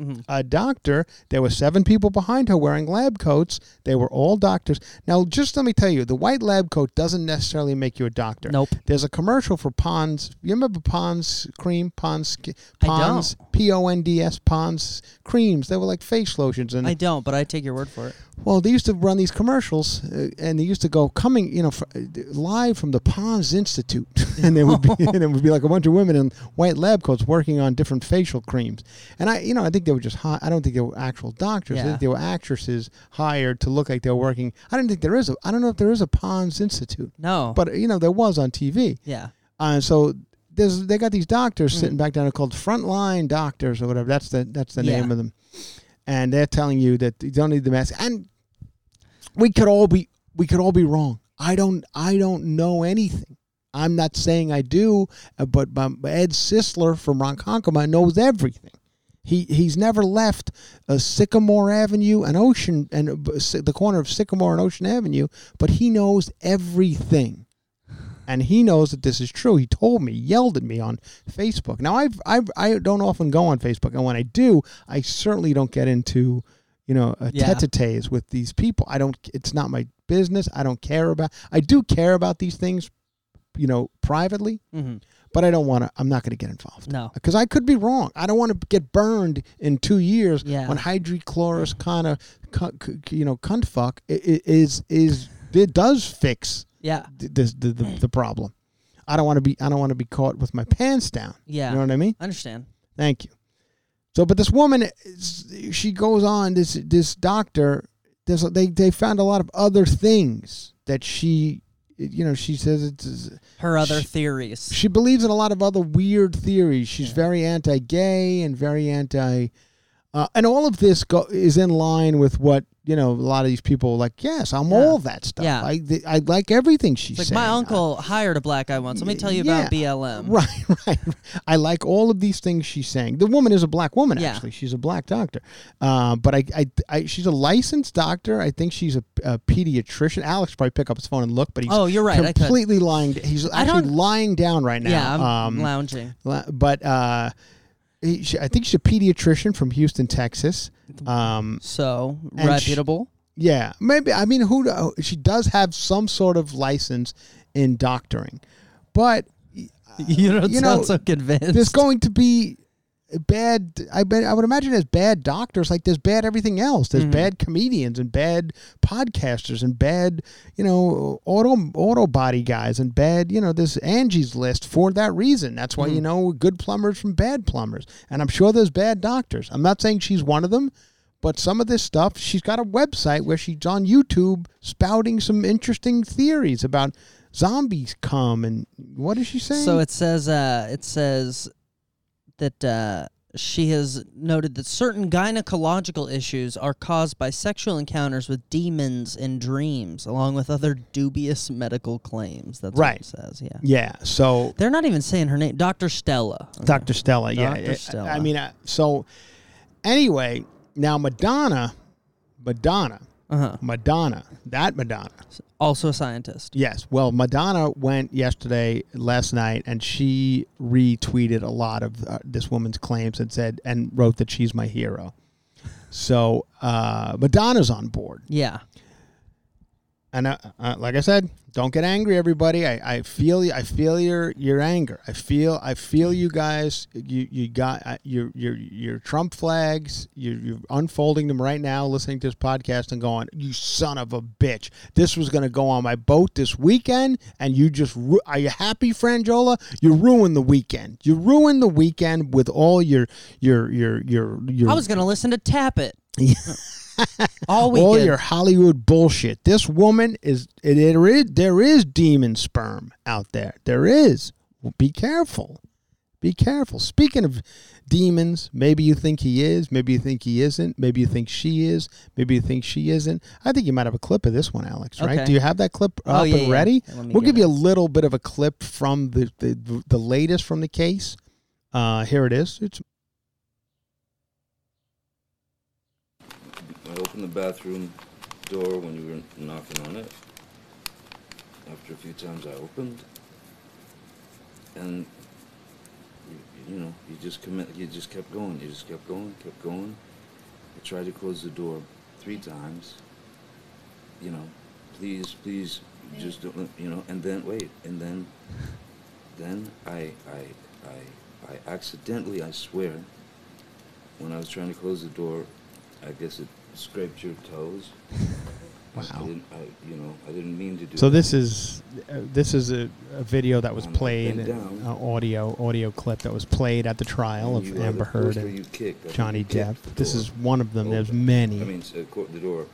Mhm. A doctor. There were seven people behind her wearing lab coats. They were all doctors. Now, just let me tell you, the white lab coat doesn't necessarily make you a doctor. Nope. There's a commercial for Pond's. You remember Pond's cream? Pond's Pond's P O N D S Pond's creams. They were like face lotions, and I don't, but I take your word for it. Well, they used to run these commercials, uh, and they used to go coming, you know, fr- uh, live from the Pond's Institute, and there would be, and it would be like a bunch of women in white lab coats working on different facial creams. And I, you know, I think they were just. Hi- I don't think they were actual doctors. I Yeah. think they were actresses hired to look like they were working. I don't think there is a. I don't know if there is a Pond's Institute, No. but you know, there was on TV. yeah. Uh, so there's they got these doctors Mm. sitting back down called frontline doctors or whatever. That's the that's the Yeah. name of them, and they're telling you that you don't need the mask. And we could all be we could all be wrong. I don't I don't know anything. I'm not saying I do, uh, but Ed Sisler from Ronkonkoma knows everything. He he's never left uh, Sycamore Avenue and Ocean and uh, the corner of Sycamore and Ocean Avenue, but he knows everything, and he knows that this is true. He told me, yelled at me on Facebook. Now I've, I've I don't often go on Facebook, and when I do, I certainly don't get into you know a Yeah. tete-a-tetes with these people. I don't. It's not my business. I don't care about. I do care about these things, you know, privately, hmm but I don't want to. I'm not going to get involved No. because I could be wrong. I don't want to get burned in two years Yeah. when hydrochlorous kind of, you know, cunt fuck is is it does fix Yeah. th- this the, the the problem. I don't want to be I don't want to be caught with my pants down. Yeah. You know what I mean? I understand. Thank you. So, but this woman, she goes on. This this doctor, a- they they found a lot of other things that she, you know, she says it's Her other Sh- theories. she believes in a lot of other weird theories. She's very anti-gay and very anti, uh, and all of this go, is in line with what you know, a lot of these people are like, yes, I'm all that stuff. Yeah. I th- I like everything she's like my I- uncle hired a black guy once. Let me tell you Yeah. about BLM. Right, right. I like all of these things she's saying. The woman is a black woman, Yeah. actually. She's a black doctor. Uh, but I, I, I, she's a licensed doctor. I think she's a, a pediatrician. Alex probably pick up his phone and look, but he's Oh, you're right, I completely lying. He's I actually lying down right now. Yeah, I'm um, lounging. But uh, I think she's a pediatrician from Houston, Texas. Um, So reputable. yeah, maybe. I mean, who? She does have some sort of license in doctoring, but you don't you sound know, so convinced. there's going to be bad. I bet I would imagine there's bad doctors, like there's bad everything else. There's Mm-hmm. bad comedians and bad podcasters and bad, you know, auto auto body guys and bad. You know, this Angie's list for that reason. That's why Mm-hmm. you know good plumbers from bad plumbers, and I'm sure there's bad doctors. I'm not saying she's one of them. But some of this stuff, she's got a website where she's on YouTube spouting some interesting theories about zombies come and what is she saying? So it says uh, it says that uh, she has noted that certain gynecological issues are caused by sexual encounters with demons in dreams, along with other dubious medical claims. That's Right. what it says. Yeah. yeah. So They're not even saying her name, Dr. Stella. Okay. Dr. Stella, yeah. I- Stella. I mean, uh, so anyway, now Madonna, Madonna, Uh-huh. Madonna, that Madonna. Also a scientist. Yes. Well, Madonna went yesterday, last night, and she retweeted a lot of uh, this woman's claims and said, and wrote that she's my hero. So uh, Madonna's on board. Yeah. And uh, uh, like I said, don't get angry, everybody. I, I feel I feel your your anger. I feel I feel you guys. You you got uh, your your your Trump flags. You you're unfolding them right now, listening to this podcast and going, "You son of a bitch! This was going to go on my boat this weekend, and you just ru- are you happy, Franjola? You ruined the weekend. You ruined the weekend with all your your your your your. I was going to listen to Tap It. All weekend. all your Hollywood bullshit. This woman is it, it is there is demon sperm out there. There is. Well, be careful. Be careful. Speaking of demons, maybe you think he is, maybe you think he isn't, maybe you think she is, maybe you think she isn't. I think you might have a clip of this one, Alex, right? Okay. Do you have that clip Oh, up yeah, and ready? Me We'll give you a little bit of a clip from the the, the latest from the case. Uh, here it is. It's I opened the bathroom door when you were knocking on it. After a few times I opened, and you, you know, you just commit. You just kept going. You just kept going, kept going. I tried to close the door three times. You know, please, please, just don't. You know, and then wait, and then, then I, I, I, I accidentally, I swear, when I was trying to close the door, I guess it scraped your toes. I Wow. didn't, I, you know, I didn't mean to do. So that. this is uh, this is a, a video that was Um, I played, bent down. uh, audio audio clip that was played at the trial And of Amber Heard and kicked. Johnny Depp. This is one of them. There's many, I mean, uh, co- the door.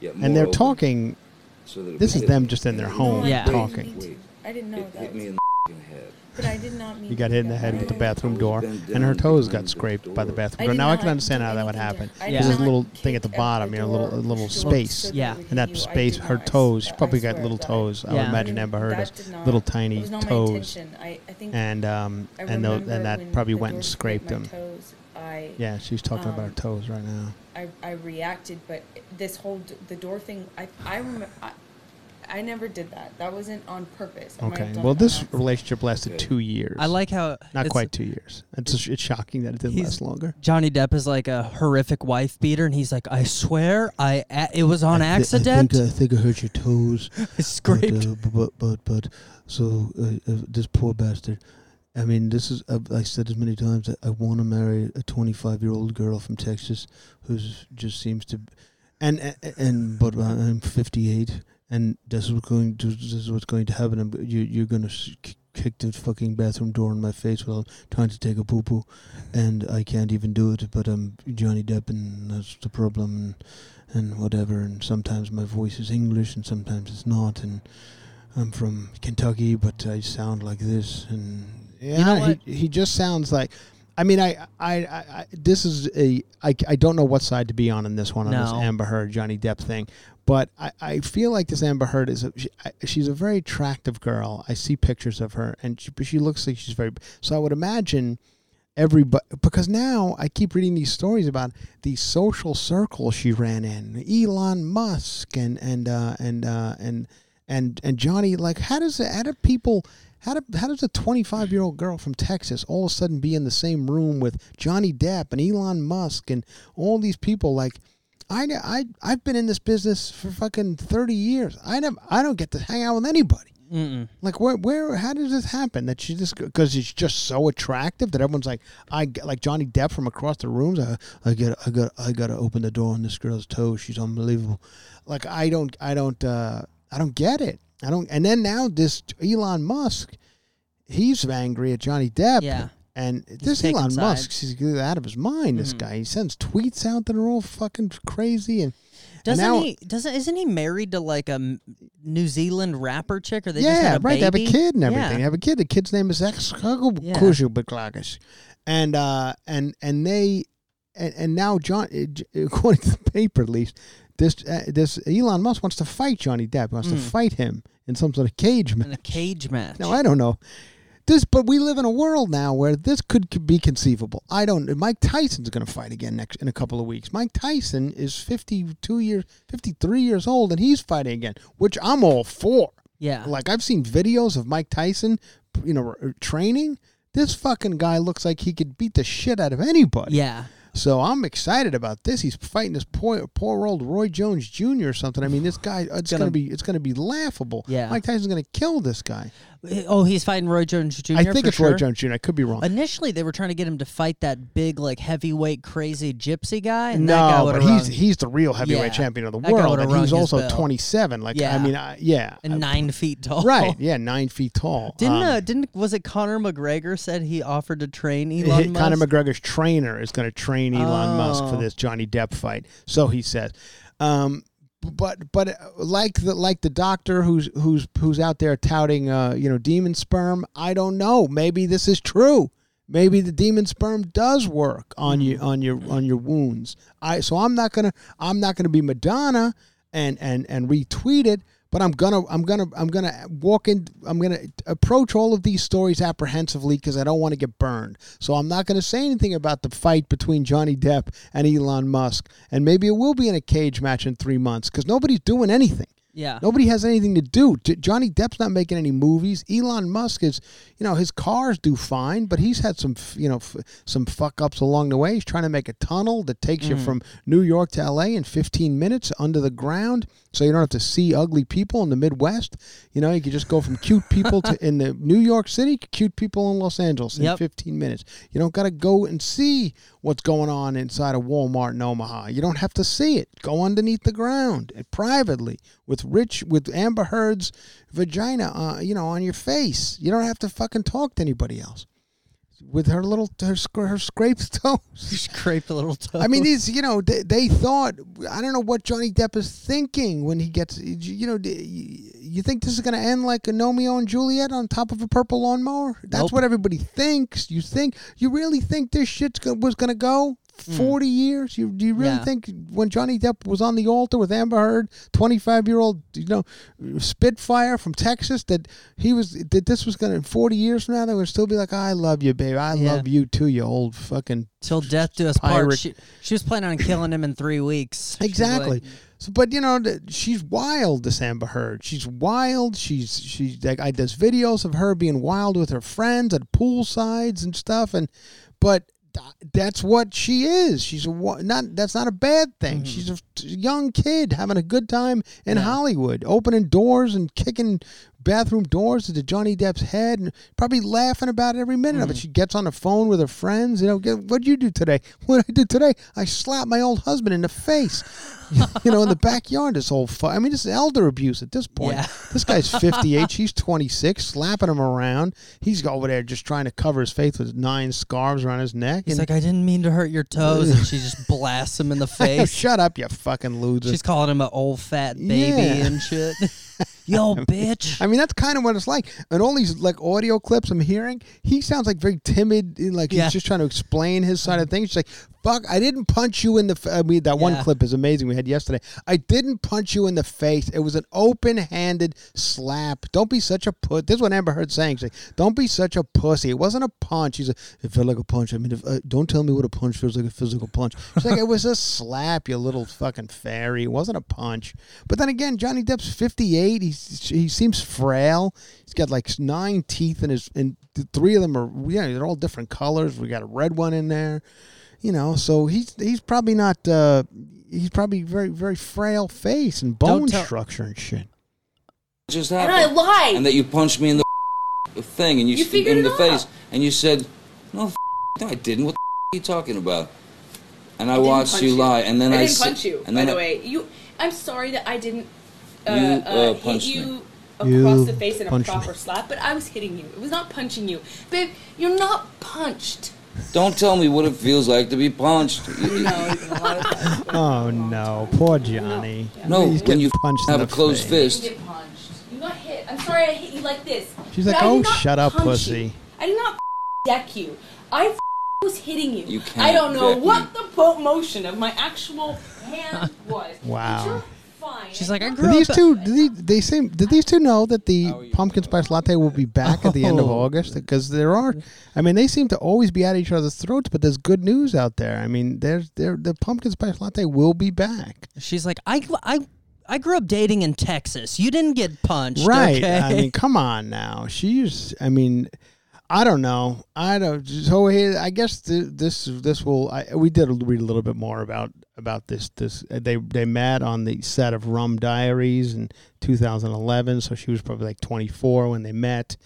Yeah, and they're open talking. so that this is hit them just in their home wait, Yeah. talking. Wait, I didn't know it that. hit me in the head. But I did not mean. He got hit in the head with the bathroom door, and her toes got scraped by the bathroom door. Now I can understand how that would happen. Yeah. did There's a little thing at the bottom, you know, a little a little space. Yeah. And that hit you. I space, her toes, she probably got little toes. I would imagine Amber Heard that has little tiny was not my toes. I, I think and um, I and tho- remember and that probably the went and door scraped my them. Toes, I Yeah, she's talking about her um, toes right now. I, I reacted, but this whole d- the door thing, I I remember. I, I never did that. That wasn't on purpose. I might Okay. done Well, it on this accident. relationship lasted Okay. two years. I like how Not it's- quite two years. It's it's shocking that it didn't He's- last longer. Johnny Depp is like a horrific wife beater, and he's like, "I swear, I a- it was on accident." I think I hurt your toes. I scraped. But, uh, but, but, but, so uh, uh, this poor bastard. I mean, this is, uh, I said this many times, I, I want to marry a 25 year old girl from Texas who's just seems to, and, and, and but I'm 58 and this is what's going to, this is what's going to happen. I'm, you, you're going to kick the fucking bathroom door in my face while I'm trying to take a poo poo and I can't even do it, but I'm Johnny Depp and that's the problem and, and whatever. And sometimes my voice is English and sometimes it's not. And, I'm from Kentucky, but I sound like this, and yeah, know he he just sounds like. I mean, I, I, I, this is a, I, I don't know what side to be on in this one on this Amber Heard Johnny Depp thing, but I, I feel like this Amber Heard is, a, she, I, she's a very attractive girl. I see pictures of her, and she, she looks like she's very. So I would imagine everybody because now I keep reading these stories about the social circle she ran in, Elon Musk and and uh, and uh, and and and Johnny. Like, how does it, how do people? How, do, how does a 25 year old girl from Texas all of a sudden be in the same room with Johnny Depp and Elon Musk and all these people? Like, I, I, I've been in this business for fucking 30 years. I never, I don't get to hang out with anybody. Mm-mm. Like where where how does this happen that she just because she's just so attractive that everyone's like I like Johnny Depp from across the rooms I I got I got I got to open the door on this girl's toe she's unbelievable like I don't I don't uh I don't get it I don't and then now this Elon Musk he's angry at Johnny Depp Yeah. and this Elon Musk he's out of his mind this Mhm. guy he sends tweets out that are all fucking crazy and and Doesn't now- he? Doesn't isn't he married to like a New Zealand rapper chick? Or they just yeah, had a right. They have a kid and everything. They have a kid. The kid's name is Ex Yeah. Kujubaklagas. And uh and and they and, and now John uh, according to the paper at least this uh, this Elon Musk wants to fight Johnny Depp. Wants to Mm. fight him in some sort of cage match. in a cage match. Now I don't know. This, but we live in a world now where this could, could be conceivable. I don't. Mike Tyson's going to fight again next in a couple of weeks. Mike Tyson is fifty-two years, fifty-three years old, and he's fighting again, which I'm all for. yeah. Like I've seen videos of Mike Tyson, you know, training. This fucking guy looks like he could beat the shit out of anybody. yeah. So I'm excited about this. He's fighting this poor, poor old Roy Jones Jr. or something. I mean, this guy, it's gonna, Gonna- be, it's gonna be laughable. Yeah. Mike Tyson's gonna kill this guy. Oh, he's fighting Roy Jones Jr. I think it's sure. Roy Jones Jr. I could be wrong. Initially, they were trying to get him to fight that big, like heavyweight, crazy gypsy guy. And that guy no, but he's run- he's the real heavyweight Yeah. champion of the That world, and he's also 27. Like I mean, I, yeah, and nine feet tall. right, yeah, nine feet tall. Didn't Um, uh, didn't was it Conor McGregor said he offered to train Elon Musk? Conor McGregor's trainer is going to train Elon Musk for Oh. this Johnny Depp fight. So he says. Um, but but like the like the doctor who's who's who's out there touting uh, you know demon sperm, I don't know. Maybe this is true. Maybe the demon sperm does work on you on your on your wounds. I so I'm not gonna I'm not gonna be Madonna and and and retweet it. But I'm gonna I'm gonna I'm gonna walk in I'm gonna approach all of these stories apprehensively because I don't want to get burned. So I'm not gonna say anything about the fight between Johnny Depp and Elon Musk. And maybe it will be in a cage match in three months because nobody's doing anything. Yeah. Nobody has anything to do. Johnny Depp's not making any movies. Elon Musk is, you know, his cars do fine, but he's had some, you know, f- some fuck ups along the way. He's trying to make a tunnel that takes you mm. from New York to LA in 15 minutes under the ground, so you don't have to see ugly people in the Midwest. You know, you could just go from cute people to in the New York City, cute people in Los Angeles in Yep. 15 minutes. You don't got to go and see what's going on inside of Walmart in Omaha. You don't have to see it. Go underneath the ground privately with rich with Amber Heard's vagina, uh, you know, on your face. You don't have to fucking talk to anybody else. With her little her, her scraped toes. Scraped a little toe. I mean, these, you know, they, they thought, I don't know what Johnny Depp is thinking when he gets, you know, you think this is going to end like a Romeo and Juliet on top of a purple lawnmower? That's Nope. what everybody thinks. You think, you really think this shit was going to go 40 years? You Do you really Mm. Yeah. think when Johnny Depp was on the altar with Amber Heard, 25 year old, you know, Spitfire from Texas, that he was, that this was going to, 40 years from now, they would still be like, I love you, baby. I Yeah. love you too, you old fucking till death do us part. She, she was planning on killing him in three weeks. Exactly. so, but you know, she's wild. This Amber Heard. She's wild. She's she's like I does videos of her being wild with her friends at poolsides and stuff. And but that's what she is. She's a not. That's not a bad thing. Mm-hmm. She's a young kid having a good time in Yeah. Hollywood, opening doors and kicking bathroom doors into Johnny Depp's head, and probably laughing about it every minute of it. Mm. She gets on the phone with her friends. You know, what'd you do today? What did I do today? I slapped my old husband in the face. you know, in the backyard. This whole fu- I mean, this is elder abuse at this point. Yeah. This guy's 58. she's 26, slapping him around. He's over there just trying to cover his face with nine scarves around his neck. He's and- like, I didn't mean to hurt your toes, and she just blasts him in the face. Shut up, you fucking loser. She's calling him an old fat baby Yeah. and shit. Yo, bitch. I mean, that's kind of what it's like. And all these like audio clips I'm hearing, he sounds like very timid. Like Yeah. he's just trying to explain his side of things. He's like, "Fuck, I didn't punch you in the." F-. I mean, that one Yeah. clip is amazing. We had yesterday. I didn't punch you in the face. It was an open-handed slap. Don't be such a put. This is what Amber Heard saying. She's like, "Don't be such a pussy. It wasn't a punch." He's like, "It felt like a punch." I mean, if, uh, don't tell me what a punch feels like. A physical punch. She's like, "It was a slap, you little fucking fairy. It wasn't a punch." But then again, Johnny Depp's 58. He's he seems frail. He's got like nine teeth in his, and three of them are yeah, they're all different colors. We got a red one in there, you know. So he's he's probably not. Uh, he's probably very very frail face and bone tell- structure and shit. just And. I lied. And that you punched me in the thing, and you, You s- figured in it the face, and you said, "No, no, I didn't. What the are you talking about?" And I, I watched you lie, and then I, I didn't s- punch you. And by then the way, you. I'm sorry that I didn't uh, You, uh, uh, hit you me. across You the face in a punched me. proper slap, but I was hitting you. It was not punching you, babe. You're not punched. Don't tell me what it feels like to be punched. You know, a lot of. Oh no, poor Johnny. No, He's when getting you punched have a closed face. You fist. get punched. You got hit. I'm sorry I hit you like this. She's But like, "Oh, shut up, pussy." You. I did not deck you. I was hitting you. You can't I don't know what me. the motion of my actual hand was. Wow. But you're fine. She's like, I Did grew these up. two? Did they, they seem? Did these two know that the pumpkin spice latte will be back at the end of Oh. August? Because there are, I mean, they seem to always be at each other's throats. But there's good news out there. I mean, there's there the pumpkin spice latte will be back. She's like, I, I, I grew up dating in Texas. You didn't get punched, Right. Okay? I mean, come on now. She's. I mean. I don't know. I don't. So I guess th- this this will. I, we did read a little bit more about about this. This uh, they they met on the set of Rum Diaries in 2011. So she was probably like 24 when they met.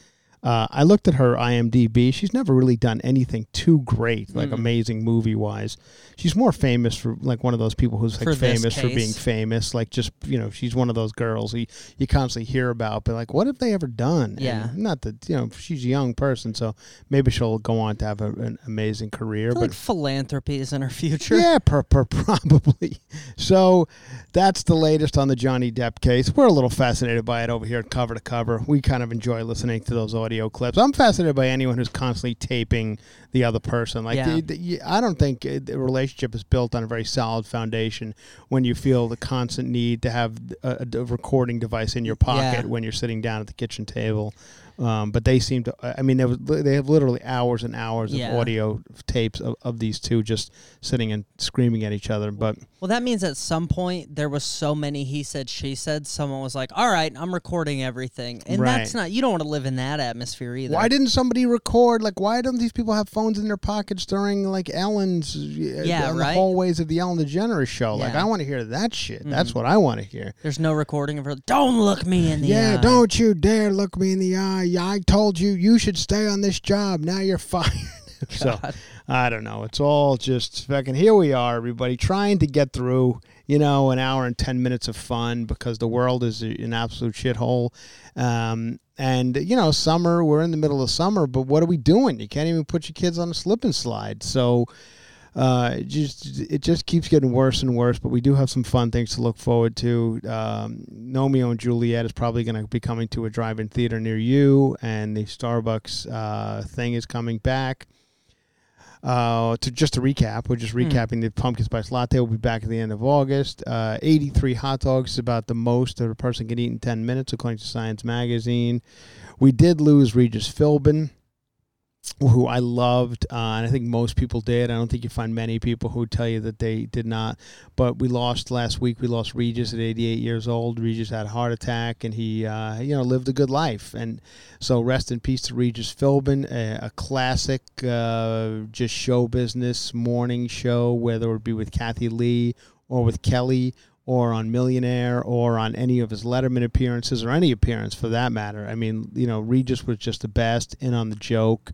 Uh, I looked at her IMDb. She's never really done anything too great, like amazing movie wise. She's more famous for like one of those people who's like For famous for being famous. Like just you know, she's one of those girls you, you constantly hear about. But like, what have they ever done? And Yeah. not that you know she's a young person, so maybe she'll go on to have a, an amazing career. I feel But like philanthropy is in her future. yeah, per, per, probably. So that's the latest on the Johnny Depp case. We're a little fascinated by it over here Cover to Cover. We kind of enjoy listening to those audio clips. I'm fascinated by anyone who's constantly taping the other person. Like, Yeah. the- the- I don't think uh, the relationship is built on a very solid foundation when you feel the constant need to have a, a recording device in your pocket Yeah. when you're sitting down at the kitchen table. Um, but they seem to. I mean, they, was, they have literally hours and hours Yeah. of audio tapes of, of these two just sitting and screaming at each other. But Well, that means at some point there was so many he said, she said. Someone was like, "All right, I'm recording everything," and that's not. You don't want to live in that atmosphere either. why didn't somebody record? Like, why don't these people have phones in their pockets during like Ellen's? uh, Yeah, in right? The hallways of the Ellen DeGeneres show. Like, Yeah. Mm-hmm. I want to hear that shit. That's what I want to hear. There's no recording of her. Don't look me in the yeah, eye. don't you dare look me in the eye. Yeah, I told you you should stay on this job. Now you're fired. so I don't know. It's all just fucking. Here we are, everybody, trying to get through. You know, an hour and ten minutes of fun because the world is an absolute shithole. Um, and you know, summer. We're in the middle of summer, but what are we doing? You can't even put your kids on a slip and slide. So uh, it just it just keeps getting worse and worse. But we do have some fun things to look forward to. Um, Gnomeo and Juliet is probably going to be coming to a drive-in theater near you, and the Starbucks uh, thing is coming back. Uh, to just to recap, we're just recapping the pumpkin spice latte. will be back at the end of August. Uh, 83 hot dogs is about the most that a person can eat in 10 minutes, according to Science Magazine. We did lose Regis Philbin who I loved, uh, and I think most people did. I don't think you find many people who tell you that they did not. But we lost last week. We lost Regis at 88 years old. Regis had a heart attack, and he, uh, you know, lived a good life. And so, rest in peace to Regis Philbin, a, a classic, uh, just show business morning show, whether it be with Kathie Lee or with Kelly or on Millionaire or on any of his Letterman appearances or any appearance for that matter. I mean, you know, Regis was just the best, in on the joke,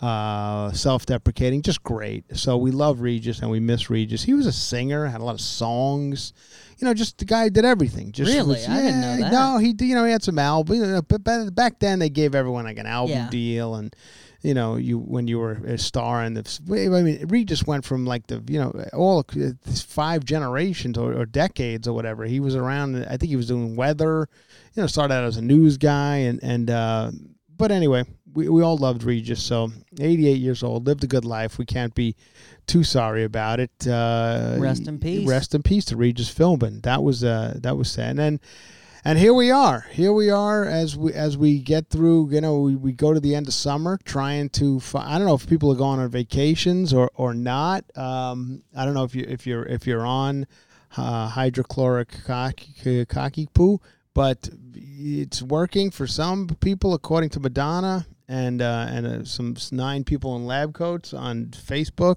uh, self-deprecating, just great. So we love Regis and we miss Regis. He was a singer, had a lot of songs. You know, just the guy did everything. Just Really? was- I didn't know that. No, he you know he had some albums. But back then they gave everyone like an album Yeah. deal and you know, you when you were a star and the. I mean, Reed just went from like the you know all uh, five generations or, or decades or whatever. He was around. I think he was doing weather. You know, started out as a news guy and and. uh but anyway, we, we all loved Regis. So 88 years old, lived a good life. We can't be too sorry about it. Uh, Rest in peace. Rest in peace to Regis Philbin. That was uh, that was sad. And and here we are. Here we are as we as we get through. You know, we, we go to the end of summer, trying to. Fi- I don't know if people are going on vacations or or not. Um, I don't know if you if you're if you're on uh, hydrochloric cocky, cocky poo, but it's working for some people, according to Madonna and uh, and uh, some nine people in lab coats on Facebook.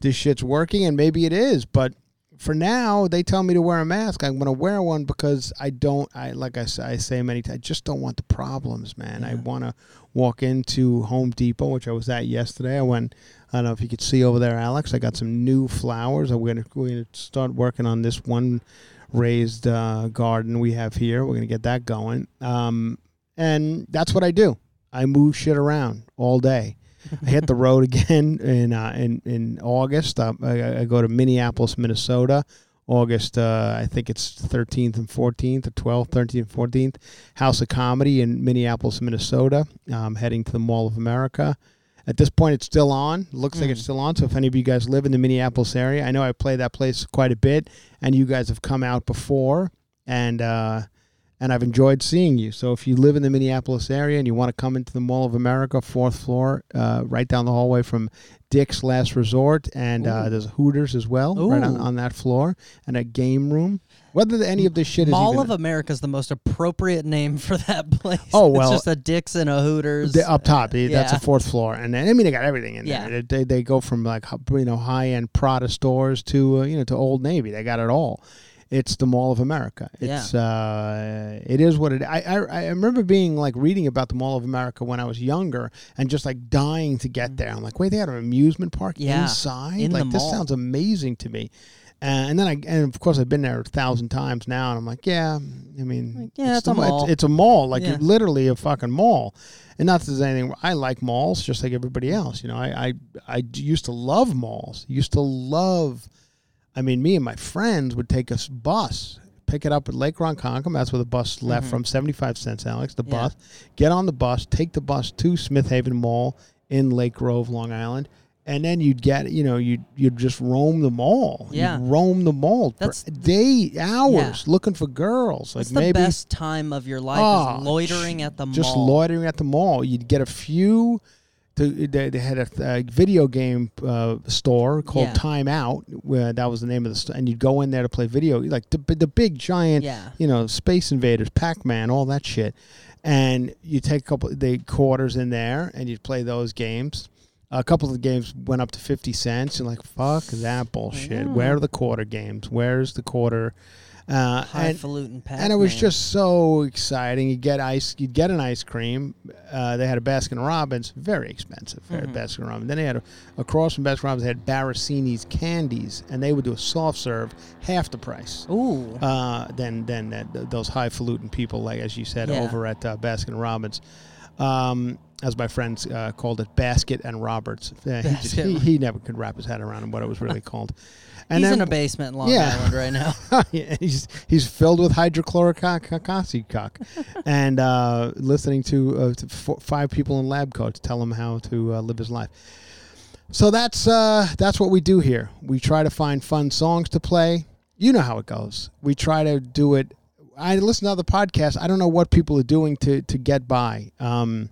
This shit's working, and maybe it is, but for now, they tell me to wear a mask. I'm going to wear one because I don't. I like I, say- I say many times. I just don't want the problems, man. I want to walk into Home Depot, which I was at yesterday. I went. I don't know if you could see over there, Alex. I got some new flowers. I'm going to we're going to start working on this one raised uh, garden we have here. We're going to get that going. Um, and that's what I do. I move shit around all day. I hit the road again in uh, in in August. Um, I, I go to Minneapolis, Minnesota. August, uh, I think it's 13th and 14th, or 12th, 13th, and 14th. House of Comedy in Minneapolis, Minnesota. Um, heading to the Mall of America. At this point, it's still on. Looks like it's still on. So if any of you guys live in the Minneapolis area, I know I play that place quite a bit, and you guys have come out before, and uh, and I've enjoyed seeing you. So if you live in the Minneapolis area and you want to come into the Mall of America, fourth floor, uh, right down the hallway from Dick's Last Resort, and uh, there's Hooters as well, right on, on that floor, and a game room. Whether any of this shit is Mall even of America is the most appropriate name for that place. Oh, well, it's just a Dick's and a Hooters. Up top, eh, that's yeah. a fourth floor, and then, I mean they got everything in Yeah. there. They, they go from like you know high end Prada stores to uh, you know to Old Navy. They got it all. It's the Mall of America. It's uh, it is what it. I, I I remember being like reading about the Mall of America when I was younger, and just like dying to get there. I'm like, wait, they had an amusement park Mm. Yeah, inside. in like this mall. sounds amazing to me. Uh, and then I, and of course, I've been there a thousand times now, and I'm like, yeah, I mean, yeah, it's the a mall. It's, it's a mall, like Yeah. literally a fucking mall. And not that there's anything. I like malls, just like everybody else. You know, I I, I used to love malls. Used to love. I mean, me and my friends would take a bus, pick it up at Lake Ronkonkoma. That's where the bus left from. Seventy five cents, Alex. The Mm-hmm. Yeah. bus. Get on the bus. Take the bus to Smith Haven Mall in Lake Grove, Long Island. And then you'd get, you know, you'd you'd just roam the mall. You'd Yeah. roam the mall That's for the- day hours Yeah. looking for girls. That's like the maybe best time of your life Oh, is loitering at the just mall. Just loitering at the mall. You'd get a few. To, they, they had a, a video game uh, store called Yeah. Time Out, where that was the name of the store, and you'd go in there to play video, like the the big giant, Yeah. you know, Space Invaders, Pac Man, all that shit, and you take a couple the quarters in there, and you'd play those games. A couple of the games went up to fifty cents, and like fuck that bullshit. Where are the quarter games? Where's the quarter? Uh, and, Highfalutin and it was just so exciting. You get ice, you'd get an ice cream. Uh, they had a Baskin Robbins, very expensive. Mm-hmm. Baskin Robbins. Then they had a, across from Baskin Robbins, they had Barricini's candies, and they would do a soft serve half the price. Ooh. Uh, than than that, those highfalutin people, like as you said, Yeah. over at uh, Baskin Robbins. Um, as my friends uh, called it, Basket and Roberts. Uh, he, just, he, he never could wrap his head around what it was really called. And He's then, in a basement in Long Yeah. Island right now. yeah, he's he's filled with hydrochlorocasi cock, and uh, listening to, uh, to four, five people in lab coats tell him how to uh, live his life. So that's uh, that's what we do here. We try to find fun songs to play. You know how it goes. We try to do it. I listen to other podcasts. I don't know what people are doing to to get by. Um,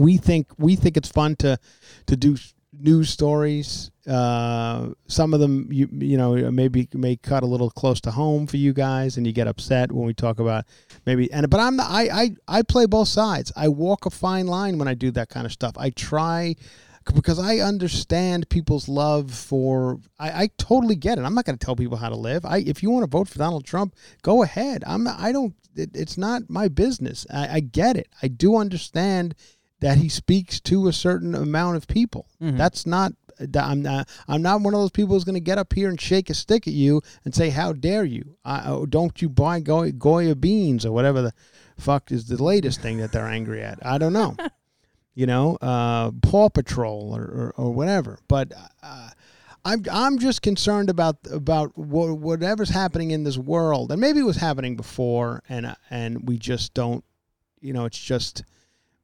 we think we think it's fun to to do news stories. Uh, some of them you you know maybe may cut a little close to home for you guys, and you get upset when we talk about maybe. And but I'm not, I I I play both sides. I walk a fine line when I do that kind of stuff. I try because I understand people's love for. I, I totally get it. I'm not going to tell people how to live. I if you want to vote for Donald Trump, go ahead. I'm not, I don't. It, it's not my business. I, I get it. I do understand that he speaks to a certain amount of people. That's not. I'm not. I'm not one of those people who's going to get up here and shake a stick at you and say, "How dare you? I, oh, don't you buy Goya, Goya beans or whatever the fuck is the latest thing that they're angry at?" I don't know. you know, uh, Paw Patrol or, or, or whatever. But uh, I'm I'm just concerned about about wha- whatever's happening in this world, and maybe it was happening before, and uh, and we just don't, you know, it's just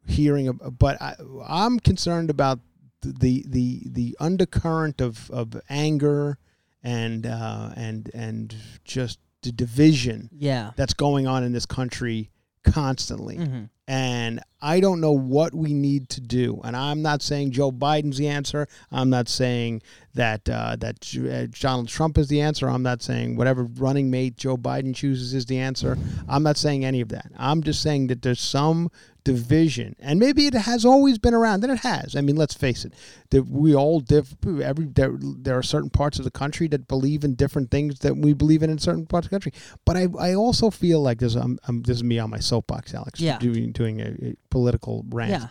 hearing. Of, but I, I'm concerned about the the the undercurrent of of anger and uh, and and just the division Yeah. that's going on in this country constantly. Mhm. And I don't know what we need to do. And I'm not saying Joe Biden's the answer. I'm not saying that uh, that uh, Donald Trump is the answer. I'm not saying whatever running mate Joe Biden chooses is the answer. I'm not saying any of that. I'm just saying that there's some division, and maybe it has always been around. And it has. I mean, let's face it. That we all diff. Every there, there are certain parts of the country that believe in different things that we believe in in certain parts of the country. But I, I also feel like there's um, um this is me on my soapbox, Alex. Yeah. Doing doing a, a political rant. Yeah.